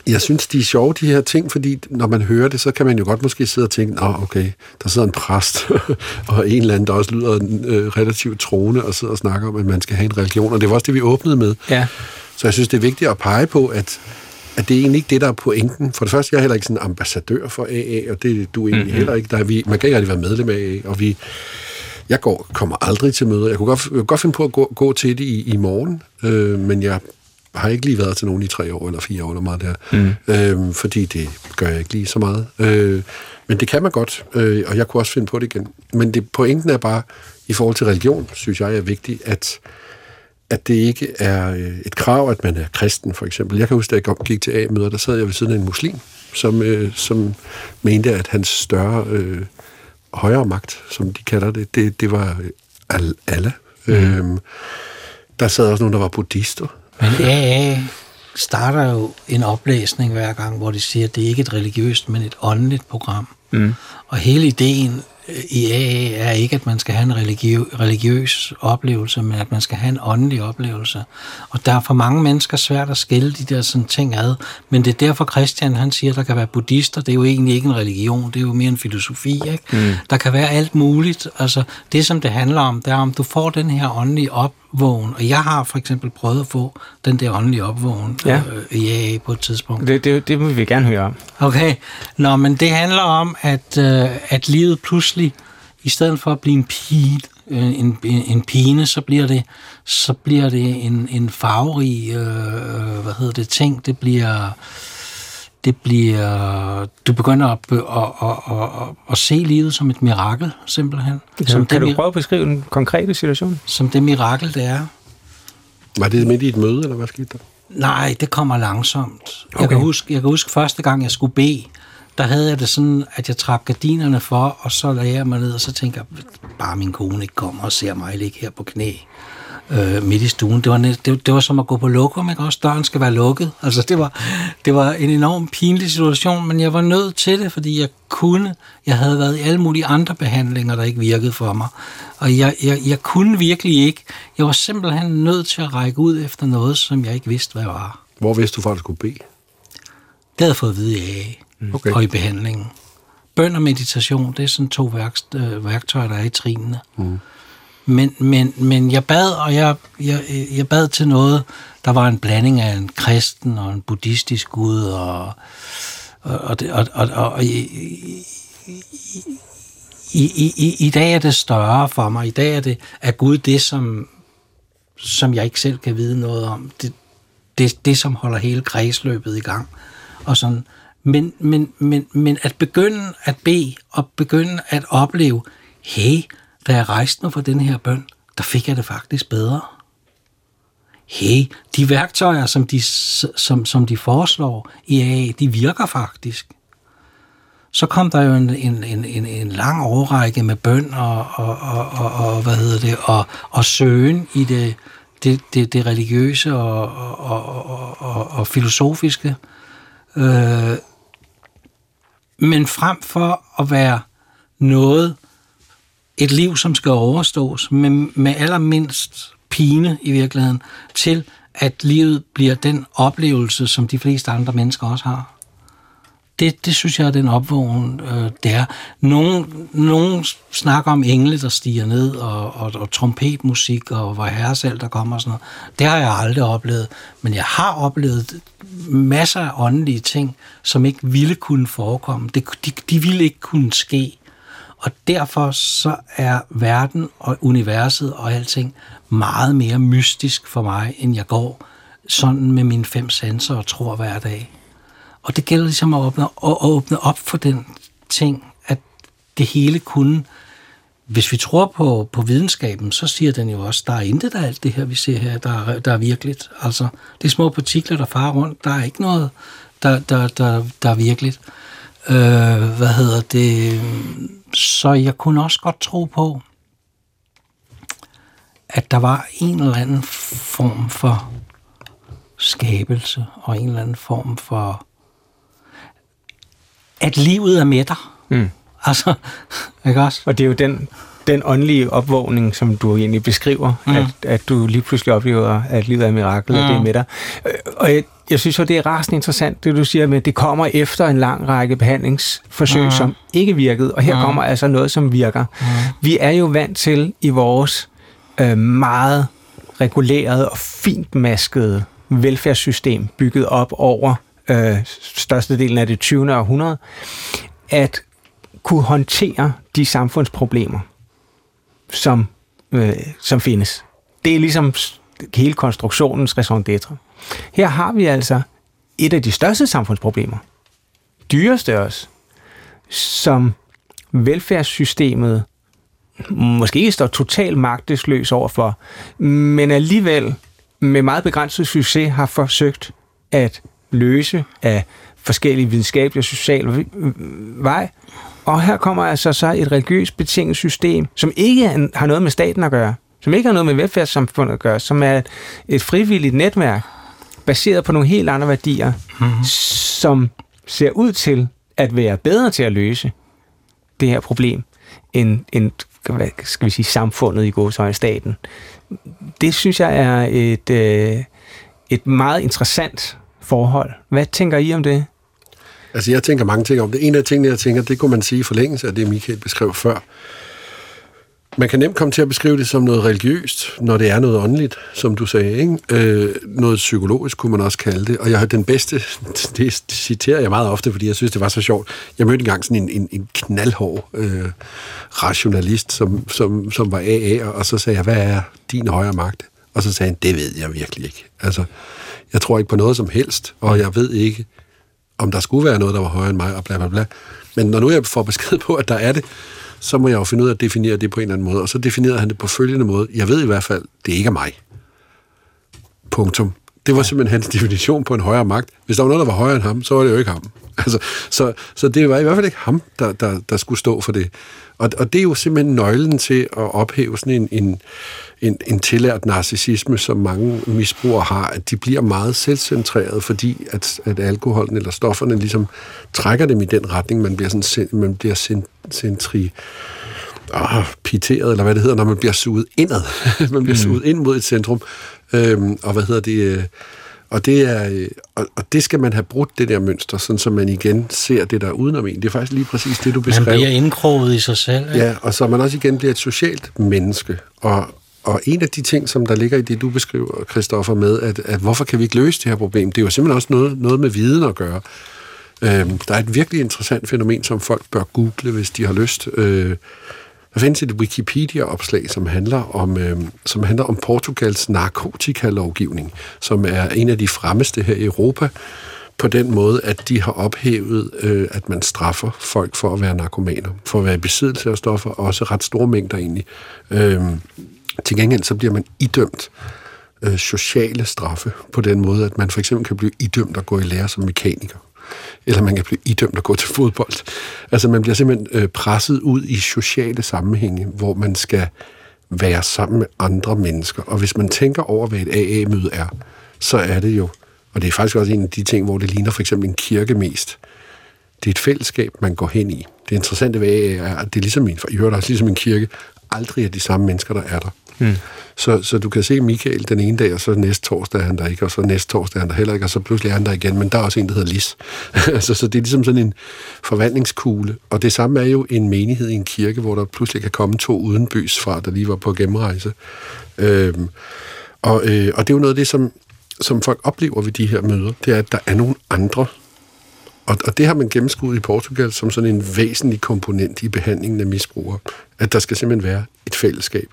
jeg synes, de er sjove, de her ting, fordi når man hører det, så kan man jo godt måske sidde og tænke, Nå, okay, der sidder en præst, [laughs] og en eller anden, der også lyder øh, relativt troende, og sidder og snakker om, at man skal have en religion, og det var også det, vi åbnede med. Ja. Så jeg synes, det er vigtigt at pege på, at, at det er egentlig ikke det, der er pointen. For det første, jeg er heller ikke sådan ambassadør for AA, og det er du egentlig mm-hmm. heller ikke. Der er vi, man kan ikke rigtig være medlem af AA, og vi, jeg går, kommer aldrig til møder. Jeg kunne godt, jeg kunne godt finde på at gå, gå til det i, i morgen, øh, men jeg har ikke lige været til nogen i tre år eller fire år eller meget der, mm. øh, fordi det gør jeg ikke lige så meget. Øh, men det kan man godt, øh, og jeg kunne også finde på det igen. Men det, pointen er bare, i forhold til religion, synes jeg er vigtigt, at, at det ikke er øh, et krav, at man er kristen, for eksempel. Jeg kan huske, da jeg gik til A-møder, der sad jeg ved siden af en muslim, som, øh, som mente, at hans større øh, højere magt, som de kalder det, det, det var Allah. Mm. Øhm, der sad også nogen, der var buddhister, men AA starter jo en oplæsning hver gang, hvor de siger, at det er ikke et religiøst, men et åndeligt program. Mm. Og hele ideen i AA er ikke, at man skal have en religiø- religiøs oplevelse, men at man skal have en åndelig oplevelse. Og der er for mange mennesker svært at skille de der sådan ting ad. Men det er derfor Christian han siger, at der kan være buddhister. Det er jo egentlig ikke en religion, det er jo mere en filosofi. Ikke? Mm. Der kan være alt muligt. Altså, det, som det handler om, det er, om du får den her åndelige opvågen. Og jeg har for eksempel prøvet at få den der åndelige opvågen ja. øh, i AA på et tidspunkt. Det, det, det må vi gerne høre om. Okay. Nå, men det handler om, at, øh, at livet pludselig, i stedet for at blive en pige, øh, en, en, pine, så bliver det, så bliver det en, en farverig, øh, hvad hedder det, ting. Det bliver, det bliver, du begynder at, at, at, at, at, at se livet som et mirakel, simpelthen. Ja, som kan det, du prøve at beskrive en konkrete situation? Som det mirakel, det er. Var det midt i et møde, eller hvad skete der? Nej, det kommer langsomt. Okay. Jeg, kan huske, jeg kan huske første gang, jeg skulle bede, der havde jeg det sådan, at jeg trak gardinerne for, og så lagde jeg mig ned, og så tænker jeg, bare min kone ikke kommer og ser mig ligge her på knæ øh, midt i stuen. Det var, det, det var som at gå på lokum, ikke også? Døren skal være lukket. [laughs] Altså, det var, det var en enorm pinlig situation, men jeg var nødt til det, fordi jeg kunne. Jeg havde været i alle mulige andre behandlinger, der ikke virkede for mig. Og jeg, jeg, jeg kunne virkelig ikke. Jeg var simpelthen nødt til at række ud efter noget, som jeg ikke vidste, hvad var. Hvor vidste du for, at du skulle bede? Det havde jeg fået at vide i mm. okay. og i behandlingen. Bøn og meditation, det er sådan to værk, øh, værktøjer, der er i trinene. Mm. Men, men, men jeg bad, og jeg, jeg, jeg bad til noget, der var en blanding af en kristen og en buddhistisk gud, og, og, og, og, og, og og i, i, i, i dag er det større for mig. I dag er det er Gud det, som, som jeg ikke selv kan vide noget om. Det, det, det som holder hele kredsløbet i gang. Og sådan. Men, men, men, men at begynde at bede, og begynde at opleve, hey, da jeg rejste mig fra den her bøn, der fik jeg det faktisk bedre. Hey, de værktøjer, som de, som, som de foreslår i AA, de virker faktisk. Så kom der jo en, en, en, en, en lang overrække med bøn og, og, og, og, og hvad hedder det, og, og søgen i det, det, det, det religiøse og, og, og, og, og filosofiske. Øh, men frem for at være noget, et liv, som skal overstås med, med allermindst pine i virkeligheden, til at livet bliver den oplevelse, som de fleste andre mennesker også har. Det, det synes jeg er den opvågen, øh, det er. Nogen, nogen snakker om engle, der stiger ned, og, og, og trompetmusik, og hvor herresal, der kommer og sådan noget. Det har jeg aldrig oplevet. Men jeg har oplevet masser af åndelige ting, som ikke ville kunne forekomme. Det, de, de ville ikke kunne ske. Og derfor så er verden og universet og alting meget mere mystisk for mig, end jeg går sådan med mine fem sanser og tror hver dag. Og det gælder ligesom at åbne, at åbne op for den ting, at det hele kunne hvis vi tror på, på videnskaben, så siger den jo også, der er intet af alt det her, vi ser her, der er, der er virkeligt. Altså, det er små partikler, der farer rundt. Der er ikke noget, der, der, der, der er virkeligt. Øh, hvad hedder det? Så jeg kunne også godt tro på, at der var en eller anden form for skabelse, og en eller anden form for, at livet er med dig. Mm. Altså, ikke også? Og det er jo den, den åndelige opvågning, som du egentlig beskriver, mm. at, at du lige pludselig oplever, at livet er et mirakel, mm. og det er med dig. Øh, og jeg, jeg synes jo, det er rasende interessant, det du siger med, det kommer efter en lang række behandlingsforsøg, mm. som ikke virkede, og her mm. kommer altså noget, som virker. Mm. Vi er jo vant til i vores øh, meget regulerede og fint maskede velfærdssystem, bygget op over øh, størstedelen af det 20. århundrede, at kunne håndtere de samfundsproblemer, som, øh, som findes. Det er ligesom hele konstruktionens raison d'être. Her har vi altså et af de største samfundsproblemer, dyreste også, som velfærdssystemet måske ikke står totalt magtesløs overfor, men alligevel med meget begrænset succes har forsøgt at løse af forskellige videnskabelige og sociale vej. Og her kommer altså så et religiøst betinget system, som ikke har noget med staten at gøre, som ikke har noget med velfærdssamfundet at gøre, som er et frivilligt netværk, baseret på nogle helt andre værdier, mm-hmm. som ser ud til at være bedre til at løse det her problem, end, end skal vi sige, samfundet i godsøjne staten. Det synes jeg er et, øh, et meget interessant forhold. Hvad tænker I om det? Altså, jeg tænker mange ting om det. En af tingene, jeg tænker, det kunne man sige i forlængelse af det, Michael beskrev før. Man kan nemt komme til at beskrive det som noget religiøst, når det er noget åndeligt, som du sagde. Ikke? Øh, noget psykologisk kunne man også kalde det. Og jeg har den bedste, [laughs] det citerer jeg meget ofte, fordi jeg synes, det var så sjovt. Jeg mødte engang sådan en, en, en knaldhård øh, rationalist, som, som, som var AA, og så sagde jeg, hvad er din højre magt? Og så sagde han, det ved jeg virkelig ikke. Altså, jeg tror ikke på noget som helst, og jeg ved ikke, om der skulle være noget, der var højere end mig, og bla bla bla. Men når nu jeg får besked på, at der er det, så må jeg jo finde ud af at definere det på en eller anden måde. Og så definerede han det på følgende måde. Jeg ved i hvert fald, det er ikke mig. Punktum. Det var simpelthen hans [laughs] definition på en højere magt. Hvis der var noget, der var højere end ham, så var det jo ikke ham. [laughs] Altså, så, så det var i hvert fald ikke ham, der, der, der skulle stå for det. Og, og det er jo simpelthen nøglen til at ophæve sådan en, en, en, en tillært narcissisme, som mange misbrugere har, at de bliver meget selvcentreret, fordi at, at alkoholen eller stofferne ligesom trækker dem i den retning, man bliver, sådan, man bliver centri, oh, piteret, eller hvad det hedder, når man bliver suget indad. [laughs] man bliver mm. suget ind mod et centrum. Øhm, og hvad hedder det... Øh, og det, er, øh, og, og det skal man have brudt, det der mønster, sådan så man igen ser det der udenom en. Det er faktisk lige præcis det, du beskrev. Man bliver indkroget i sig selv. Ikke? Ja, og så man også igen bliver et socialt menneske. Og, og en af de ting, som der ligger i det, du beskriver, Christoffer, med, at, at hvorfor kan vi ikke løse det her problem, det er jo simpelthen også noget, noget med viden at gøre. Øhm, der er et virkelig interessant fænomen, som folk bør google, hvis de har lyst. Øh, der findes et Wikipedia-opslag, som handler om, øh, som handler om Portugals narkotikalovgivning, som er en af de fremmeste her i Europa, på den måde, at de har ophævet, øh, at man straffer folk for at være narkomaner, for at være i besiddelse af stoffer, og også ret store mængder egentlig. Øh, til gengæld så bliver man idømt øh, sociale straffe på den måde, at man for eksempel kan blive idømt at gå i lære som mekaniker eller man kan blive idømt at gå til fodbold. Altså man bliver simpelthen øh, presset ud i sociale sammenhænge, hvor man skal være sammen med andre mennesker. Og hvis man tænker over, hvad et AA-møde er, så er det jo, og det er faktisk også en af de ting, hvor det ligner for eksempel en kirke mest. Det er et fællesskab, man går hen i. Det interessante ved AA er, at det er ligesom en, I hører også ligesom en kirke, aldrig er de samme mennesker, der er der. Mm. Så, så du kan se Michael den ene dag, og så næste torsdag er han der ikke, og så næste torsdag er han der heller ikke, og så pludselig er han der igen, men der er også en, der hedder Lis. [laughs] altså, så det er ligesom sådan en forvandlingskugle. Og det samme er jo en menighed i en kirke, hvor der pludselig kan komme to udenbys fra, der lige var på gennemrejse. Øhm, og, øh, og det er jo noget af det, som, som folk oplever ved de her møder, det er, at der er nogle andre, og, og det har man gennemskuet i Portugal som sådan en væsentlig komponent i behandlingen af misbrugere, at der skal simpelthen være et fællesskab.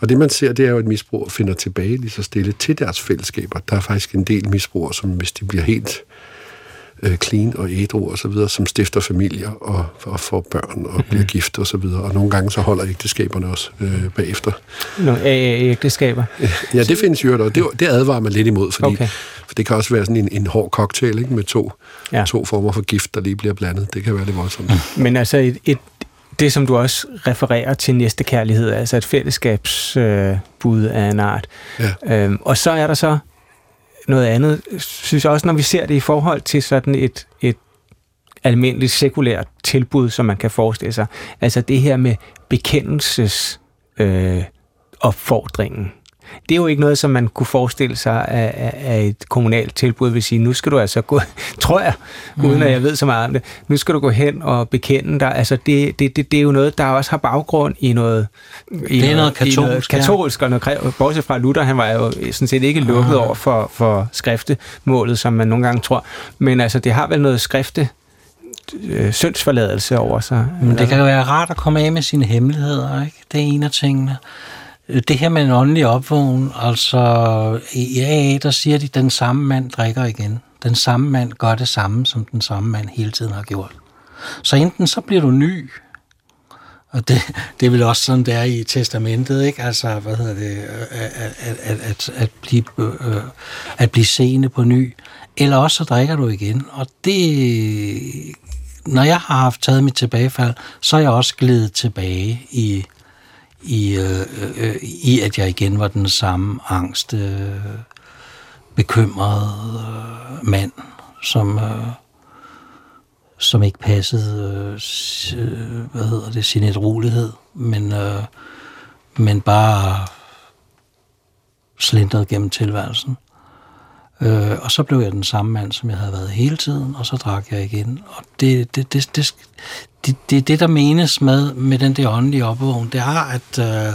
Og det man ser, det er jo, at misbrugere finder tilbage lige så stille til deres fællesskaber. Der er faktisk en del misbrugere, som hvis de bliver helt øh, clean og ædru og så videre, som stifter familier og, og får børn og bliver mm-hmm. gift og så videre. Og nogle gange så holder ægteskaberne også øh, bagefter. Nogle AA-ægteskaber? Ja, det findes jo, og det, det advarer man lidt imod, fordi okay. for det kan også være sådan en, en hård cocktail ikke, med to, ja. to former for gift, der lige bliver blandet. Det kan være lidt voldsomt. Men altså et, et det, som du også refererer til næste kærlighed, altså et fællesskabsbud øh, af en art. Ja. Øhm, og så er der så noget andet, synes jeg også, når vi ser det i forhold til sådan et, et almindeligt sekulært tilbud, som man kan forestille sig. Altså det her med bekendelses øh, opfordringen det er jo ikke noget, som man kunne forestille sig af, af, af et kommunalt tilbud, vil sige, nu skal du altså gå, [laughs] tror jeg, mm. uden at jeg ved så meget om det, nu skal du gå hen og bekende dig. Altså det, det, det, det er jo noget, der også har baggrund i noget, i det er noget, katolsk, i noget katolsk ja. og noget, bortset fra Luther, han var jo sådan set ikke lukket ah. over for, for skriftemålet, som man nogle gange tror. Men altså, det har vel noget skrifte øh, syndsforladelse over sig. Men det kan jo være rart at komme af med sine hemmeligheder, ikke? Det er en af tingene. Det her med en åndelig opvågen, altså i AA, der siger de, at den samme mand drikker igen. Den samme mand gør det samme, som den samme mand hele tiden har gjort. Så enten så bliver du ny, og det, det er vel også sådan, det er i testamentet, ikke? Altså, hvad hedder det, at, at, at, at, at, blive, øh, at blive seende på ny. Eller også så drikker du igen. Og det, når jeg har haft taget mit tilbagefald, så er jeg også glædet tilbage i, i, øh, øh, i at jeg igen var den samme angst, øh, bekymrede øh, mand, som, øh, som ikke passede øh, hvad hedder det, sin edrolighed, men, øh, men bare slindrede gennem tilværelsen. Øh, og så blev jeg den samme mand, som jeg havde været hele tiden, og så drak jeg igen. Og det, det, det, det, det, det, det der menes med, med den der åndelige opvågning, det er, at øh,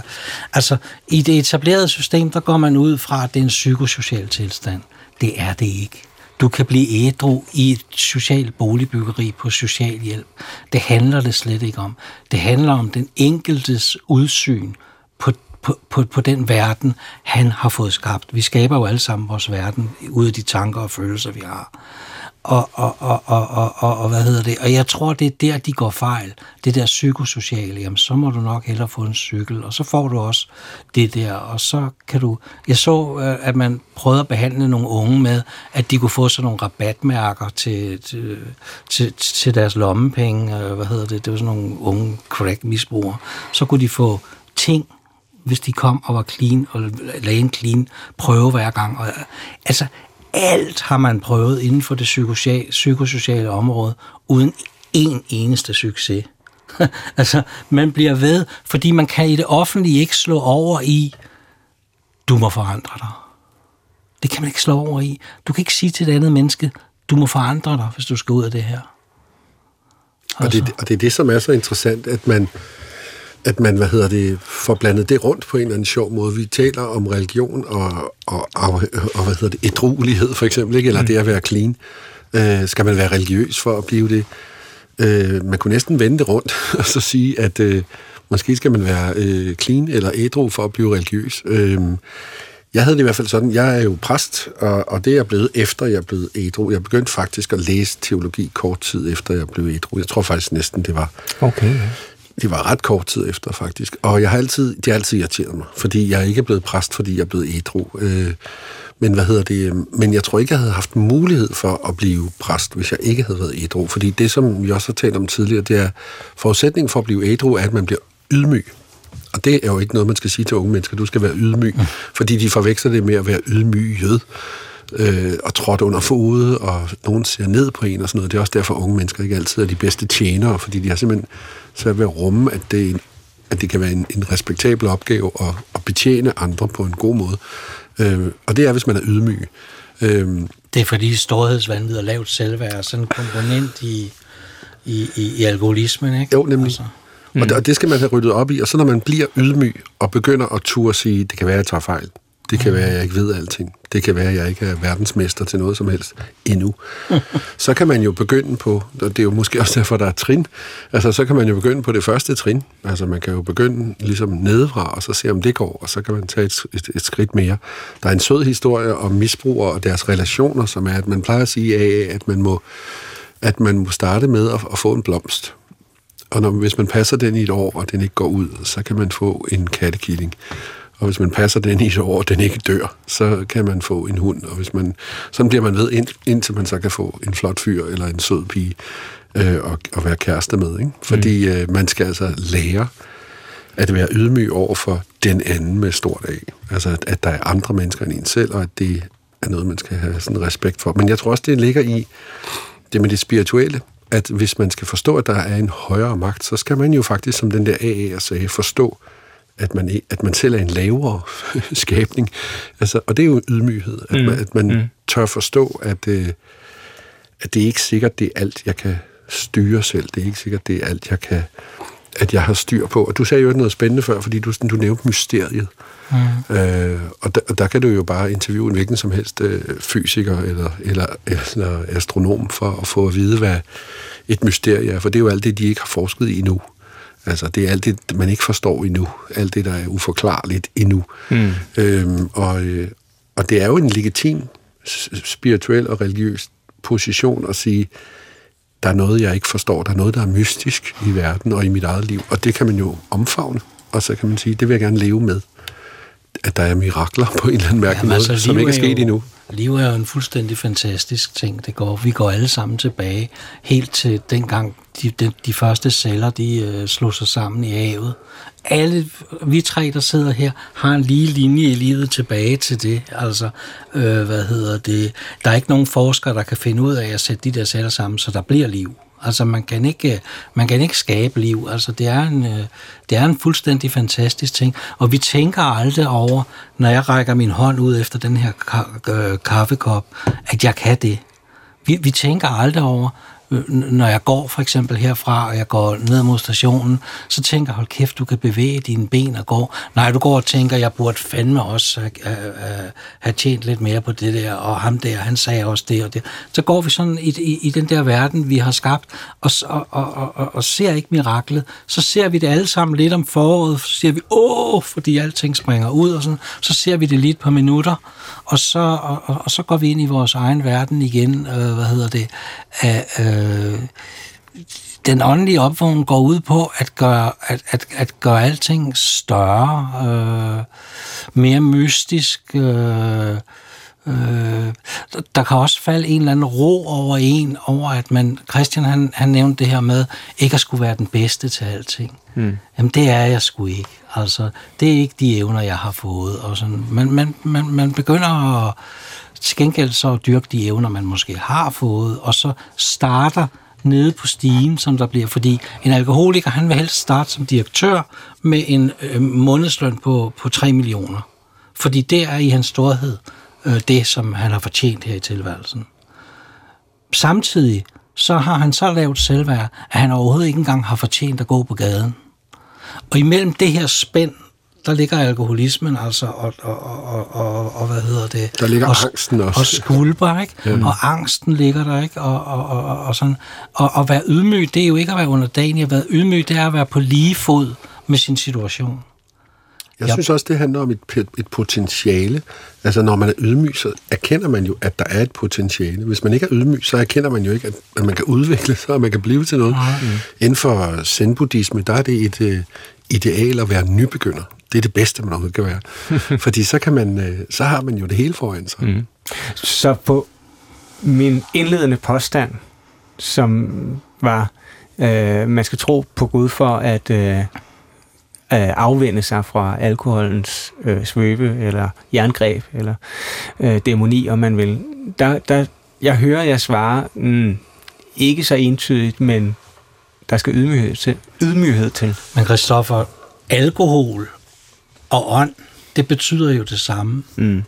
altså, i det etablerede system, der går man ud fra, at det er en psykosocial tilstand. Det er det ikke. Du kan blive ædru i et socialt boligbyggeri på social hjælp. Det handler det slet ikke om. Det handler om den enkeltes udsyn på på, på, på den verden, han har fået skabt. Vi skaber jo alle sammen vores verden ud af de tanker og følelser, vi har. Og, og, og, og, og, og, og hvad hedder det? Og jeg tror, det er der, de går fejl. Det der psykosociale, jamen så må du nok hellere få en cykel, og så får du også det der, og så kan du... Jeg så, øh, at man prøvede at behandle nogle unge med, at de kunne få sådan nogle rabatmærker til, til, til, til deres lommepenge, øh, hvad hedder det, det var sådan nogle unge crack-misbrugere. Så kunne de få ting, hvis de kom og var clean, og lagde en clean prøve hver gang. Og, altså, alt har man prøvet inden for det psykosociale, psykosociale område, uden en eneste succes. [laughs] altså, man bliver ved, fordi man kan i det offentlige ikke slå over i, du må forandre dig. Det kan man ikke slå over i. Du kan ikke sige til et andet menneske, du må forandre dig, hvis du skal ud af det her. Altså. Og, det, og det er det, som er så interessant, at man, at man, hvad hedder det, får blandet det rundt på en eller anden sjov måde. Vi taler om religion og, og, og, og hvad hedder det, edruelighed for eksempel, ikke? eller mm. det at være clean. Øh, skal man være religiøs for at blive det? Øh, man kunne næsten vende det rundt [laughs] og så sige, at øh, måske skal man være øh, clean eller ædru for at blive religiøs. Øh, jeg havde det i hvert fald sådan, jeg er jo præst, og, og det er jeg blevet efter, jeg er blevet ædru. Jeg begyndte faktisk at læse teologi kort tid efter, jeg blev ædru. Jeg tror faktisk næsten, det var... Okay, det var ret kort tid efter, faktisk. Og jeg har altid, de har altid irriteret mig, fordi jeg er ikke blevet præst, fordi jeg er blevet ædru. Øh, men hvad hedder det? Øhm, men jeg tror ikke, jeg havde haft mulighed for at blive præst, hvis jeg ikke havde været ædru. Fordi det, som vi også har talt om tidligere, det er, forudsætningen for at blive ædru, er, at man bliver ydmyg. Og det er jo ikke noget, man skal sige til unge mennesker. Du skal være ydmyg, mm. fordi de forveksler det med at være ydmyget øh, og trådt under fodet, og nogen ser ned på en og sådan noget. Det er også derfor, unge mennesker ikke altid er de bedste tjenere, fordi de har simpelthen svært ved at rumme, at det, at det kan være en, en respektabel opgave at, at betjene andre på en god måde. Øh, og det er, hvis man er ydmyg. Øh, det er fordi storhedsvandet og lavt selvværd er sådan en komponent i, i, i, i alkoholismen, ikke? Jo, nemlig. Altså. Mm. Og, det, og det skal man have ryddet op i, og så når man bliver ydmyg og begynder at turde sige, det kan være, at jeg tager fejl, det kan være, at jeg ikke ved alting. Det kan være, at jeg ikke er verdensmester til noget som helst endnu. så kan man jo begynde på, og det er jo måske også derfor, der er trin, altså så kan man jo begynde på det første trin. Altså man kan jo begynde ligesom nedefra, og så se, om det går, og så kan man tage et, et, et skridt mere. Der er en sød historie om misbrugere og deres relationer, som er, at man plejer at sige, at man må, at man må starte med at, at få en blomst. Og når, hvis man passer den i et år, og den ikke går ud, så kan man få en kattekilling. Og hvis man passer den i et år, og den ikke dør, så kan man få en hund. Og hvis man, sådan bliver man ved, ind, indtil man så kan få en flot fyr eller en sød pige øh, og, og være kæreste med. Ikke? Fordi mm. øh, man skal altså lære at være ydmyg over for den anden med stort A. Altså, at, at der er andre mennesker end en selv, og at det er noget, man skal have sådan respekt for. Men jeg tror også, det ligger i det med det spirituelle, at hvis man skal forstå, at der er en højere magt, så skal man jo faktisk, som den der AA sagde, forstå, at man, at man selv er en lavere [laughs] skabning. Altså, og det er jo en ydmyghed, at mm. man, at man mm. tør forstå, at, øh, at det er ikke sikkert, det er alt, jeg kan styre selv. Det er ikke sikkert, det er alt, jeg kan at jeg har styr på. Og du sagde jo noget spændende før, fordi du, du nævnte mysteriet. Mm. Øh, og, der, og der kan du jo bare interviewe en hvilken som helst øh, fysiker eller, eller, eller astronom for at få at vide, hvad et mysterie er. For det er jo alt det, de ikke har forsket i endnu. Altså, det er alt det, man ikke forstår endnu. Alt det, der er uforklarligt endnu. Mm. Øhm, og, øh, og det er jo en legitim spirituel og religiøs position at sige, der er noget, jeg ikke forstår. Der er noget, der er mystisk i verden og i mit eget liv. Og det kan man jo omfavne. Og så kan man sige, det vil jeg gerne leve med. At der er mirakler på en eller anden mærkelig måde, altså, som ikke er sket endnu. Liv er jo en fuldstændig fantastisk ting. Det går, vi går alle sammen tilbage helt til dengang de, de, de første celler de øh, slog sig sammen i havet. Alle vi tre, der sidder her, har en lige linje i livet tilbage til det. Altså, øh, hvad hedder det? Der er ikke nogen forskere, der kan finde ud af at sætte de der celler sammen, så der bliver liv. Altså man kan ikke, øh, man kan ikke skabe liv. Altså det er, en, øh, det er en fuldstændig fantastisk ting. Og vi tænker aldrig over, når jeg rækker min hånd ud efter den her ka- øh, kaffekop, at jeg kan det. Vi, vi tænker aldrig over, Øh, når jeg går for eksempel herfra, og jeg går ned mod stationen, så tænker hold kæft, du kan bevæge dine ben og gå. Nej, du går og tænker, jeg burde fandme også have, have, have tjent lidt mere på det der, og ham der, han sagde også det og det. Så går vi sådan i, i, i den der verden, vi har skabt, og, og, og, og, og ser ikke miraklet. Så ser vi det alle sammen lidt om foråret, så ser vi, åh, fordi alting springer ud, og sådan. så ser vi det lidt på minutter, og så, og, og, og så går vi ind i vores egen verden igen, øh, hvad hedder det, øh, den åndelige opvågning går ud på at gøre, at, at, at gøre alting større, øh, mere mystisk. Øh, øh, der kan også falde en eller anden ro over en, over at man, Christian han, han nævnte det her med, ikke at skulle være den bedste til alting. Mm. Jamen det er jeg sgu ikke. Altså, det er ikke de evner, jeg har fået. Og sådan. Man, man, man, man begynder at til gengæld så dyrke de evner, man måske har fået, og så starter nede på stigen, som der bliver, fordi en alkoholiker, han vil helst starte som direktør med en øh, månedsløn på, på 3 millioner. Fordi det er i hans storhed øh, det, som han har fortjent her i tilværelsen. Samtidig så har han så lavet selvværd, at han overhovedet ikke engang har fortjent at gå på gaden. Og imellem det her spænd, der ligger alkoholismen altså, og, og, og, og, og hvad hedder det? Der ligger og, angsten også. Og skulper, ikke? Ja. Og angsten ligger der, ikke? Og, og, og, og sådan. Og, og være ydmyg, det er jo ikke at være underdanig. At være ydmyg, det er at være på lige fod med sin situation. Jeg ja. synes også, det handler om et, et potentiale. Altså, når man er ydmyg, så erkender man jo, at der er et potentiale. Hvis man ikke er ydmyg, så erkender man jo ikke, at, at man kan udvikle sig, og man kan blive til noget. Mm. Inden for zen-buddhisme, der er det et uh, ideal at være nybegynder. Det er det bedste, man overhovedet kan være. [laughs] Fordi så, kan man, uh, så har man jo det hele foran sig. Mm. Så på min indledende påstand, som var, uh, man skal tro på Gud for at øh, afvende sig fra alkoholens øh, svøbe, eller jerngreb, eller øh, dæmoni, om man vil. Der, der, jeg hører jeg svare, mm, ikke så entydigt, men der skal ydmyghed til. Ydmyghed til. Men Christoffer, alkohol og ånd, det betyder jo det samme. Mm.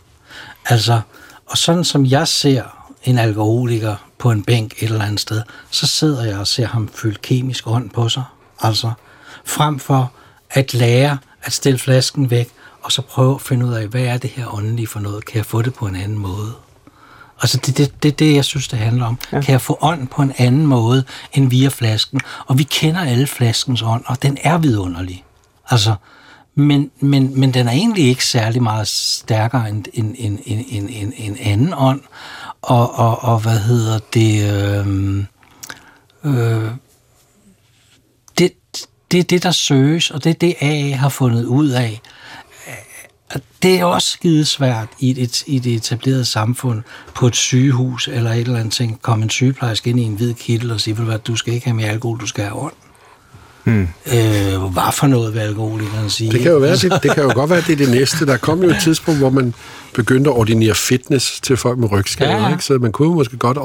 Altså, og sådan som jeg ser en alkoholiker på en bænk et eller andet sted, så sidder jeg og ser ham fylde kemisk ånd på sig. Altså, frem for at lære at stille flasken væk, og så prøve at finde ud af, hvad er det her åndelige for noget? Kan jeg få det på en anden måde? Altså det er det, det, det, jeg synes, det handler om. Ja. Kan jeg få ånd på en anden måde end via flasken? Og vi kender alle flaskens ånd, og den er vidunderlig. Altså, men, men, men den er egentlig ikke særlig meget stærkere end en, en, en, en, en, en anden ånd. Og, og, og hvad hedder det? Øhm, øh, øh, det er det, der søges, og det er det, AA har fundet ud af. Det er også skidesvært i et, i det etablerede samfund på et sygehus eller et eller andet ting. Kom en sygeplejerske ind i en hvid kittel og sige, at du skal ikke have mere alkohol, du skal have ånd. Hmm. Øh, hvad for noget vil alkoholikeren sige? Det kan jo, være, det, det kan jo godt være, det er det næste. Der kom jo et tidspunkt, hvor man begyndte at ordinere fitness til folk med rygskader, ja, ja. ikke? så man kunne måske godt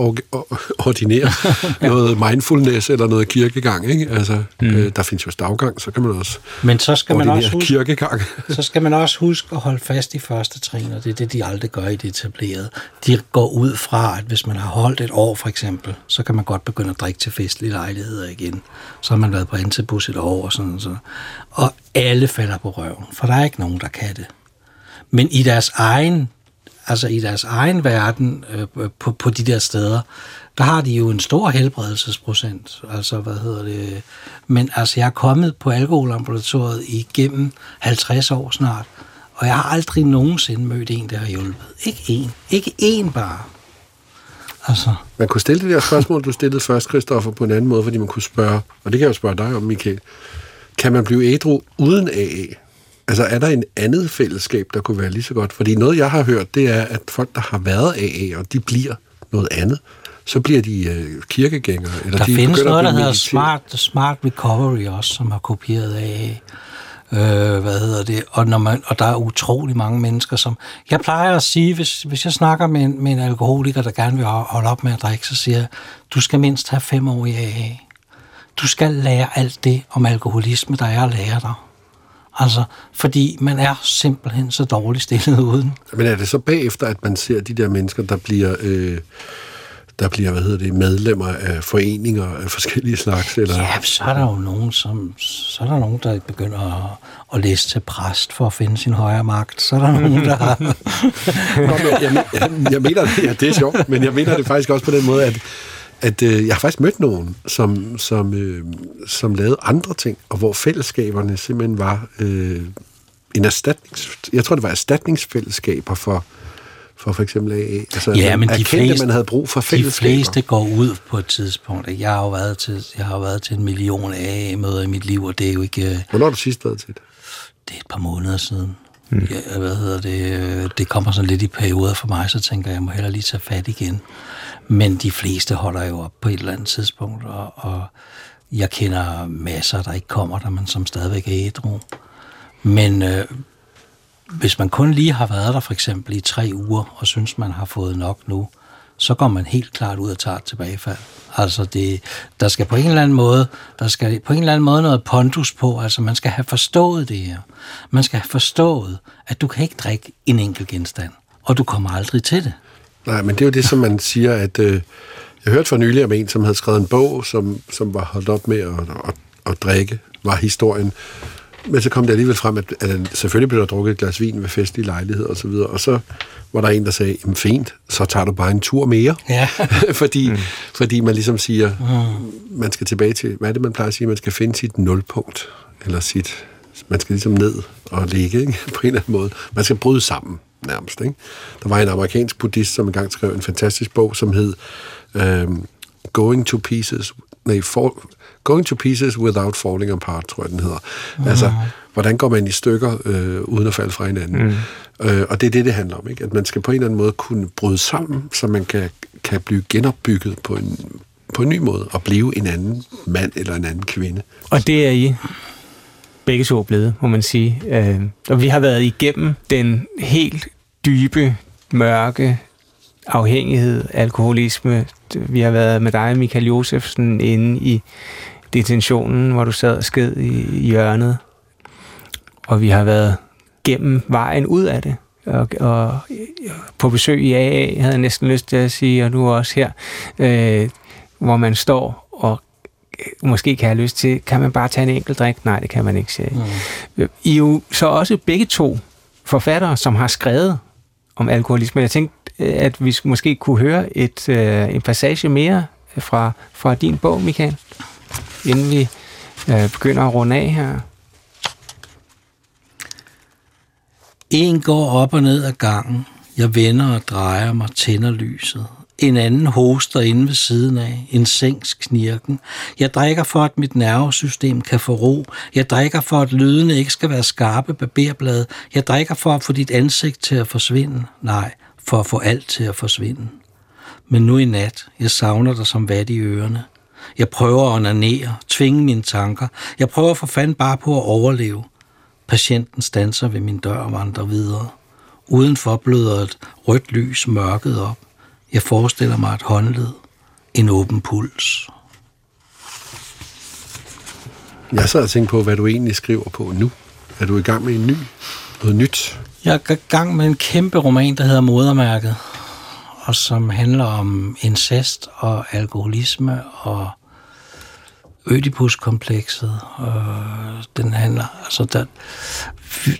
ordinere [laughs] ja. noget mindfulness eller noget kirkegang. Ikke? Altså, mm. øh, der findes jo stavgang, så kan man også Men så skal man også huske, kirkegang. [laughs] så skal man også huske at holde fast i første trin, og det er det, de aldrig gør i det etablerede. De går ud fra, at hvis man har holdt et år for eksempel, så kan man godt begynde at drikke til festlige lejligheder igen. Så har man været på Antibus et år og sådan, så. Og alle falder på røven, for der er ikke nogen, der kan det. Men i deres egen, altså i deres egen verden øh, på, på de der steder, der har de jo en stor helbredelsesprocent. Altså, hvad hedder det? Men altså, jeg er kommet på alkoholambulatoriet igennem 50 år snart, og jeg har aldrig nogensinde mødt en, der har hjulpet. Ikke en. Ikke en bare. Altså. Man kunne stille det der spørgsmål, du stillede først, Christoffer, på en anden måde, fordi man kunne spørge, og det kan jeg jo spørge dig om, Michael, kan man blive ædru uden AA? Altså, er der en andet fællesskab, der kunne være lige så godt? Fordi noget, jeg har hørt, det er, at folk, der har været AA, og de bliver noget andet, så bliver de øh, kirkegængere. Eller der de findes noget, der hedder smart, smart Recovery også, som har kopieret AA. Øh, hvad hedder det? Og, når man, og der er utrolig mange mennesker, som... Jeg plejer at sige, hvis, hvis jeg snakker med en, med en alkoholiker, der gerne vil holde op med at drikke, så siger jeg, du skal mindst have fem år i AA. Du skal lære alt det om alkoholisme, der er at lære dig. Altså, fordi man er simpelthen så dårligt stillet uden. Men er det så bagefter, at man ser de der mennesker, der bliver... Øh der bliver, hvad hedder det, medlemmer af foreninger af forskellige slags? Eller? Ja, så er der jo nogen, som, så er der nogen, der begynder at, at læse til præst for at finde sin højere magt. Så er der nogen, der har... [laughs] Nå, jeg, jeg, jeg, mener det, ja, det er sjovt, men jeg mener det faktisk også på den måde, at at øh, jeg har faktisk mødt nogen, som, som, øh, som lavede andre ting, og hvor fællesskaberne simpelthen var øh, en erstatnings... Jeg tror, det var erstatningsfællesskaber for, for for eksempel AA. Altså, ja, men de fleste, man havde brug for. De fleste går ud på et tidspunkt. Jeg har jo været til, jeg har været til en million AA-møder i mit liv, og det er jo ikke... Øh, Hvornår har du sidst været til det? Det er et par måneder siden. Hmm. Ja, hvad hedder det? Det kommer sådan lidt i perioder for mig, så tænker jeg, jeg må hellere lige tage fat igen. Men de fleste holder jo op på et eller andet tidspunkt, og, og jeg kender masser, der ikke kommer der, men som stadigvæk er ædru. Men øh, hvis man kun lige har været der for eksempel i tre uger, og synes, man har fået nok nu, så går man helt klart ud og tager et tilbagefald. Altså det, der skal på en eller anden måde, der skal på en eller anden måde noget pondus på, altså man skal have forstået det her. Man skal have forstået, at du kan ikke drikke en enkelt genstand, og du kommer aldrig til det. Nej, men det er jo det, som man siger, at øh, jeg hørte for nylig om en, som havde skrevet en bog, som, som var holdt op med at, at, at drikke, var historien. Men så kom det alligevel frem, at, at selvfølgelig blev der drukket et glas vin ved festlige lejligheder og så videre, og så var der en, der sagde, jamen fint, så tager du bare en tur mere. Ja. [laughs] fordi, mm. fordi man ligesom siger, mm. man skal tilbage til, hvad er det, man plejer at sige, man skal finde sit nulpunkt, eller sit, man skal ligesom ned og ligge, ikke? [laughs] på en eller anden måde. Man skal bryde sammen nærmest. Ikke? Der var en amerikansk buddhist, som engang skrev en fantastisk bog, som hed um, Going to Pieces, nej, fall, Going to Pieces Without Falling Apart, tror jeg, den hedder. Mm. Altså, hvordan går man i stykker, øh, uden at falde fra hinanden? Mm. Øh, og det er det, det handler om, ikke? At man skal på en eller anden måde kunne bryde sammen, så man kan, kan blive genopbygget på en, på en ny måde, og blive en anden mand eller en anden kvinde. Og det er I begge to blevet, må man sige. Øh, og vi har været igennem den helt dybe, mørke afhængighed, alkoholisme. Vi har været med dig, Michael Josefsen, inde i detentionen, hvor du sad og sked i hjørnet. Og vi har været gennem vejen ud af det. Og, og på besøg i AA havde jeg næsten lyst til at sige, og nu også her, øh, hvor man står og måske kan have lyst til, kan man bare tage en enkelt drik? Nej, det kan man ikke, sige. Mm. I er jo så også begge to forfattere, som har skrevet om alkoholisme. Jeg tænkte, Øh, at vi måske kunne høre et, øh, en passage mere øh, fra, fra din bog, Michael, inden vi øh, begynder at runde af her. En går op og ned ad gangen. Jeg vender og drejer mig, tænder lyset. En anden hoster inde ved siden af, en sengs knirken. Jeg drikker for, at mit nervesystem kan få ro. Jeg drikker for, at lydene ikke skal være skarpe barberblade. Jeg drikker for at få dit ansigt til at forsvinde. Nej, for at få alt til at forsvinde. Men nu i nat, jeg savner dig som vat i ørerne. Jeg prøver at onanere, tvinge mine tanker. Jeg prøver for fanden bare på at overleve. Patienten stanser ved min dør og vandrer videre. Udenfor bløder et rødt lys mørket op. Jeg forestiller mig et håndled. En åben puls. Jeg sad og tænkte på, hvad du egentlig skriver på nu. Er du i gang med en ny? Noget nyt? Jeg er i gang med en kæmpe roman, der hedder Modermærket, og som handler om incest og alkoholisme og Ødipuskomplekset. Og den handler, altså der, vi,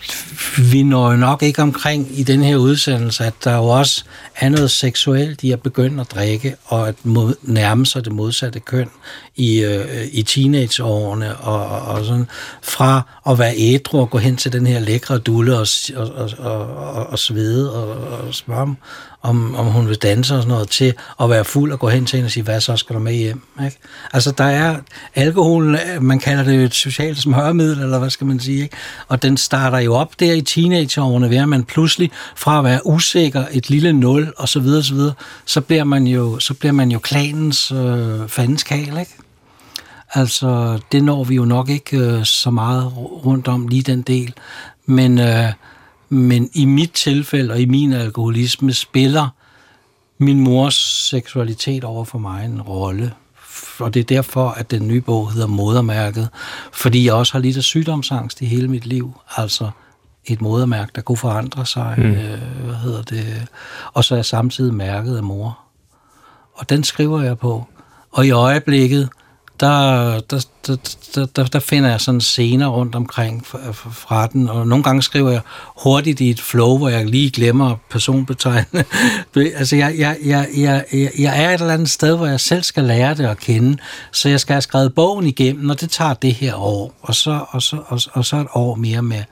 vi når jo nok ikke omkring i den her udsendelse, at der jo også er noget seksuelt i at begynde at drikke og at mod, nærme sig det modsatte køn i, øh, i teenageårene og, og sådan fra at være ædru og gå hen til den her lækre dulle og, og, og, og, og svede og, og spørge om, om hun vil danse og sådan noget, til at være fuld og gå hen til hende og sige, hvad så skal du med hjem? Ikke? Altså der er alkohol, man kalder det et socialt smørmiddel, eller hvad skal man sige, ikke? og den starter jo op der i teenageårene, ved at man pludselig fra at være usikker, et lille nul og så videre, så, videre, så bliver man jo, så bliver man jo klanens øh, fandenskal, ikke? Altså, det når vi jo nok ikke øh, så meget rundt om lige den del. Men, øh, men i mit tilfælde og i min alkoholisme spiller min mors seksualitet over for mig en rolle. Og det er derfor, at den nye bog hedder Modermærket. Fordi jeg også har lidt af sygdomsangst i hele mit liv. Altså et modermærke, der kunne forandre sig. Mm. Øh, hvad hedder det? Og så er jeg samtidig mærket af mor. Og den skriver jeg på. Og i øjeblikket, der, der, der, der, der finder jeg sådan scener rundt omkring fra den, og nogle gange skriver jeg hurtigt i et flow, hvor jeg lige glemmer personbetegnende. [laughs] altså, jeg, jeg, jeg, jeg, jeg er et eller andet sted, hvor jeg selv skal lære det at kende, så jeg skal have skrevet bogen igennem, og det tager det her år, og så, og så, og, og så et år mere med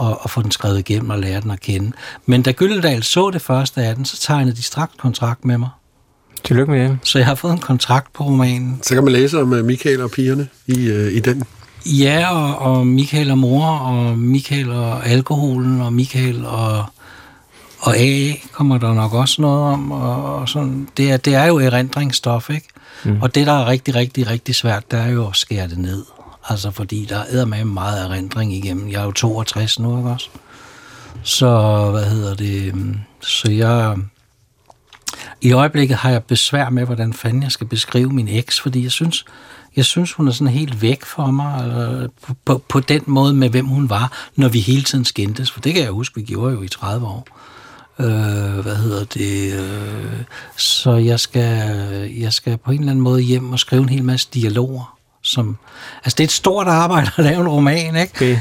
at, at få den skrevet igennem og lære den at kende. Men da Gyldendal så det første af den, så tegnede de straks kontrakt med mig. Tillykke med det. Så jeg har fået en kontrakt på romanen. Så kan man læse om øh, Michael og pigerne i, uh, i den. Ja, og, og Michael og mor, og Michael og alkoholen, og Michael og, og A kommer der nok også noget om. Og, og sådan. Det, er, det er jo erindringsstof, ikke? Mm. Og det, der er rigtig, rigtig, rigtig svært, det er jo at skære det ned. Altså, fordi der er med meget erindring igennem. Jeg er jo 62 nu, ikke også? Så, hvad hedder det? Så jeg, i øjeblikket har jeg besvær med, hvordan fanden jeg skal beskrive min eks, fordi jeg synes, jeg synes, hun er sådan helt væk for mig, eller på, på, på den måde med, hvem hun var, når vi hele tiden skændtes, for det kan jeg huske, vi gjorde jo i 30 år. Øh, hvad hedder det? Øh, så jeg skal, jeg skal på en eller anden måde hjem og skrive en hel masse dialoger. Som, altså det er et stort arbejde at lave en roman, ikke? Det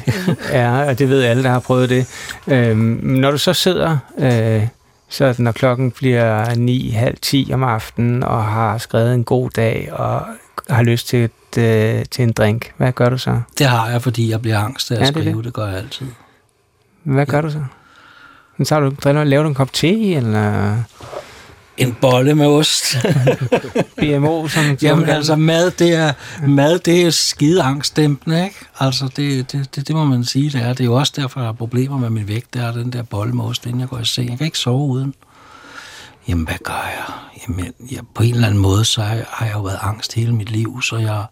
er, og det ved alle, der har prøvet det. Øh, når du så sidder øh, så når klokken bliver 9, halv 10 om aftenen, og har skrevet en god dag, og har lyst til, et, øh, til en drink, hvad gør du så? Det har jeg, fordi jeg bliver angst af at ja, skrive. Det, det. det gør jeg altid. Hvad gør du så? Så du, driller, laver du en kop te, eller... En bolle med ost. [laughs] BMO, som Jamen altså, mad, det er, mad, det er skide angstdæmpende, ikke? Altså, det, det, det, det, må man sige, det er. Det er jo også derfor, jeg har problemer med min vægt. Det er den der bolle med ost, inden jeg går i seng. Jeg kan ikke sove uden. Jamen, hvad gør jeg? Jamen, jeg, på en eller anden måde, så har jeg, har jeg jo været angst hele mit liv, så jeg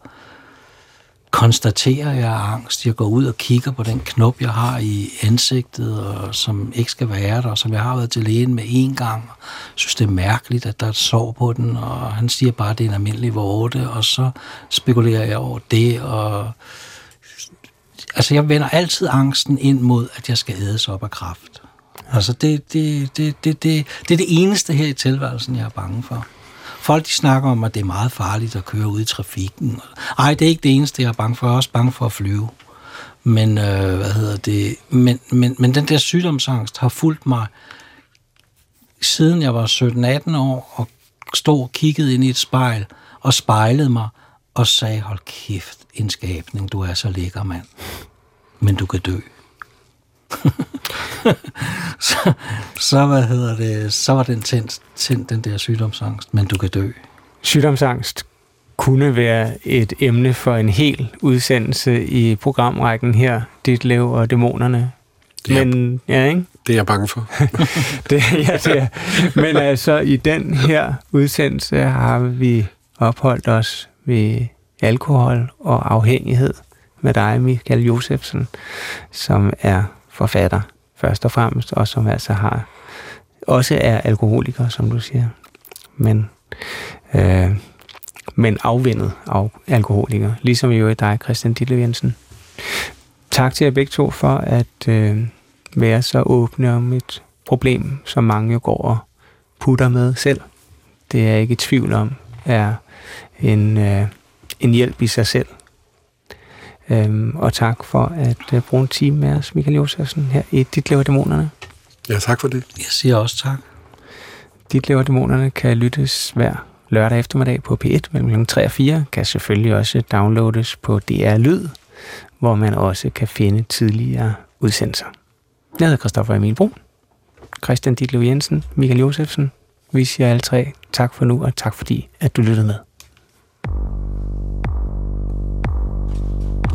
konstaterer, jeg angst. Jeg går ud og kigger på den knop, jeg har i ansigtet, og som ikke skal være der, og som jeg har været til lægen med én gang. Jeg synes, det er mærkeligt, at der er et sår på den, og han siger bare, at det er en almindelig vorte, og så spekulerer jeg over det, og altså jeg vender altid angsten ind mod, at jeg skal ædes op af kraft. Altså det, det, det, det, det, det er det eneste her i tilværelsen, jeg er bange for. Folk de snakker om, at det er meget farligt at køre ud i trafikken. Ej, det er ikke det eneste, jeg er bange for. Jeg er også bange for at flyve. Men, øh, hvad hedder det? Men, men, men den der sygdomsangst har fulgt mig siden jeg var 17-18 år og stod og kiggede ind i et spejl og spejlede mig og sagde, hold kæft, en skabning, du er så lækker, mand. Men du kan dø. [laughs] [laughs] så, så, hvad hedder det, så var den tændt, tændt, den der sygdomsangst, men du kan dø. Sygdomsangst kunne være et emne for en hel udsendelse i programrækken her, Dit Lev og Dæmonerne. Det Men, ja, ikke? Det er jeg bange for. [laughs] det, ja, det er. Men altså, i den her udsendelse har vi opholdt os ved alkohol og afhængighed med dig, Michael Josefsen, som er forfatter først og fremmest, og som altså har også er alkoholiker, som du siger. Men, øh, men afvendet af alkoholiker, ligesom jo i dig, Christian Ditlev Jensen. Tak til jer begge to for at øh, være så åbne om et problem, som mange jo går og putter med selv. Det er jeg ikke i tvivl om, er en, øh, en hjælp i sig selv. Øhm, og tak for at øh, bruge en time med os, Michael Josefsen, her i Dit Lever Dæmonerne. Ja, tak for det. Jeg siger også tak. Dit Lever Dæmonerne kan lyttes hver lørdag eftermiddag på P1 mellem 3 og 4. Kan selvfølgelig også downloades på DR Lyd, hvor man også kan finde tidligere udsendelser. Jeg hedder Christoffer Emil Brun, Christian Ditlev Jensen, Michael Josefsen. Vi siger alle tre tak for nu, og tak fordi, at du lyttede med.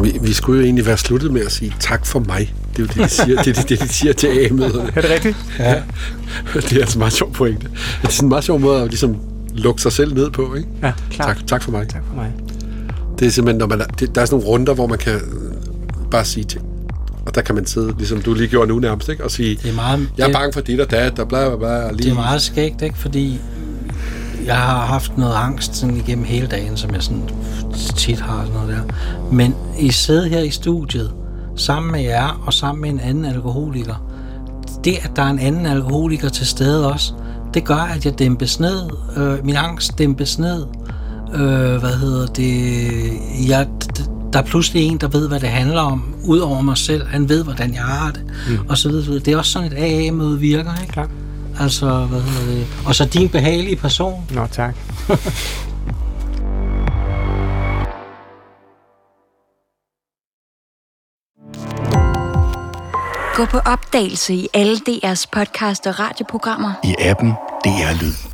Vi, vi skulle jo egentlig være sluttet med at sige tak for mig. Det er jo det, de siger, det, er det, de siger til A-møderne. Er det rigtigt? Ja. Det er altså meget sjov pointe. Det er sådan en meget sjov måde at ligesom lukke sig selv ned på, ikke? Ja, klart. Tak, tak for mig. Tak for mig. Det er simpelthen, når man, det, der er sådan nogle runder, hvor man kan øh, bare sige ting. Og der kan man sidde, ligesom du lige gjorde nu nærmest, ikke? og sige, Det er meget, jeg er det, bange for dit og dat, og bla bla bla. Lige, det er meget skægt, ikke? Fordi jeg har haft noget angst sådan igennem hele dagen, som jeg sådan tit har sådan noget der. Men I sidder her i studiet, sammen med jer og sammen med en anden alkoholiker. Det, at der er en anden alkoholiker til stede også, det gør, at jeg dæmpes ned. Øh, min angst dæmpes ned. Øh, hvad hedder det? Jeg, der er pludselig en, der ved, hvad det handler om, ud over mig selv. Han ved, hvordan jeg har det, mm. og så videre. Det er også sådan et AA-møde virker, ikke? Klart. Altså, hvad hedder det? Og så din behagelige person. Nå, tak. Gå på opdagelse i alle DR's podcast og radioprogrammer. I appen DR Lyd.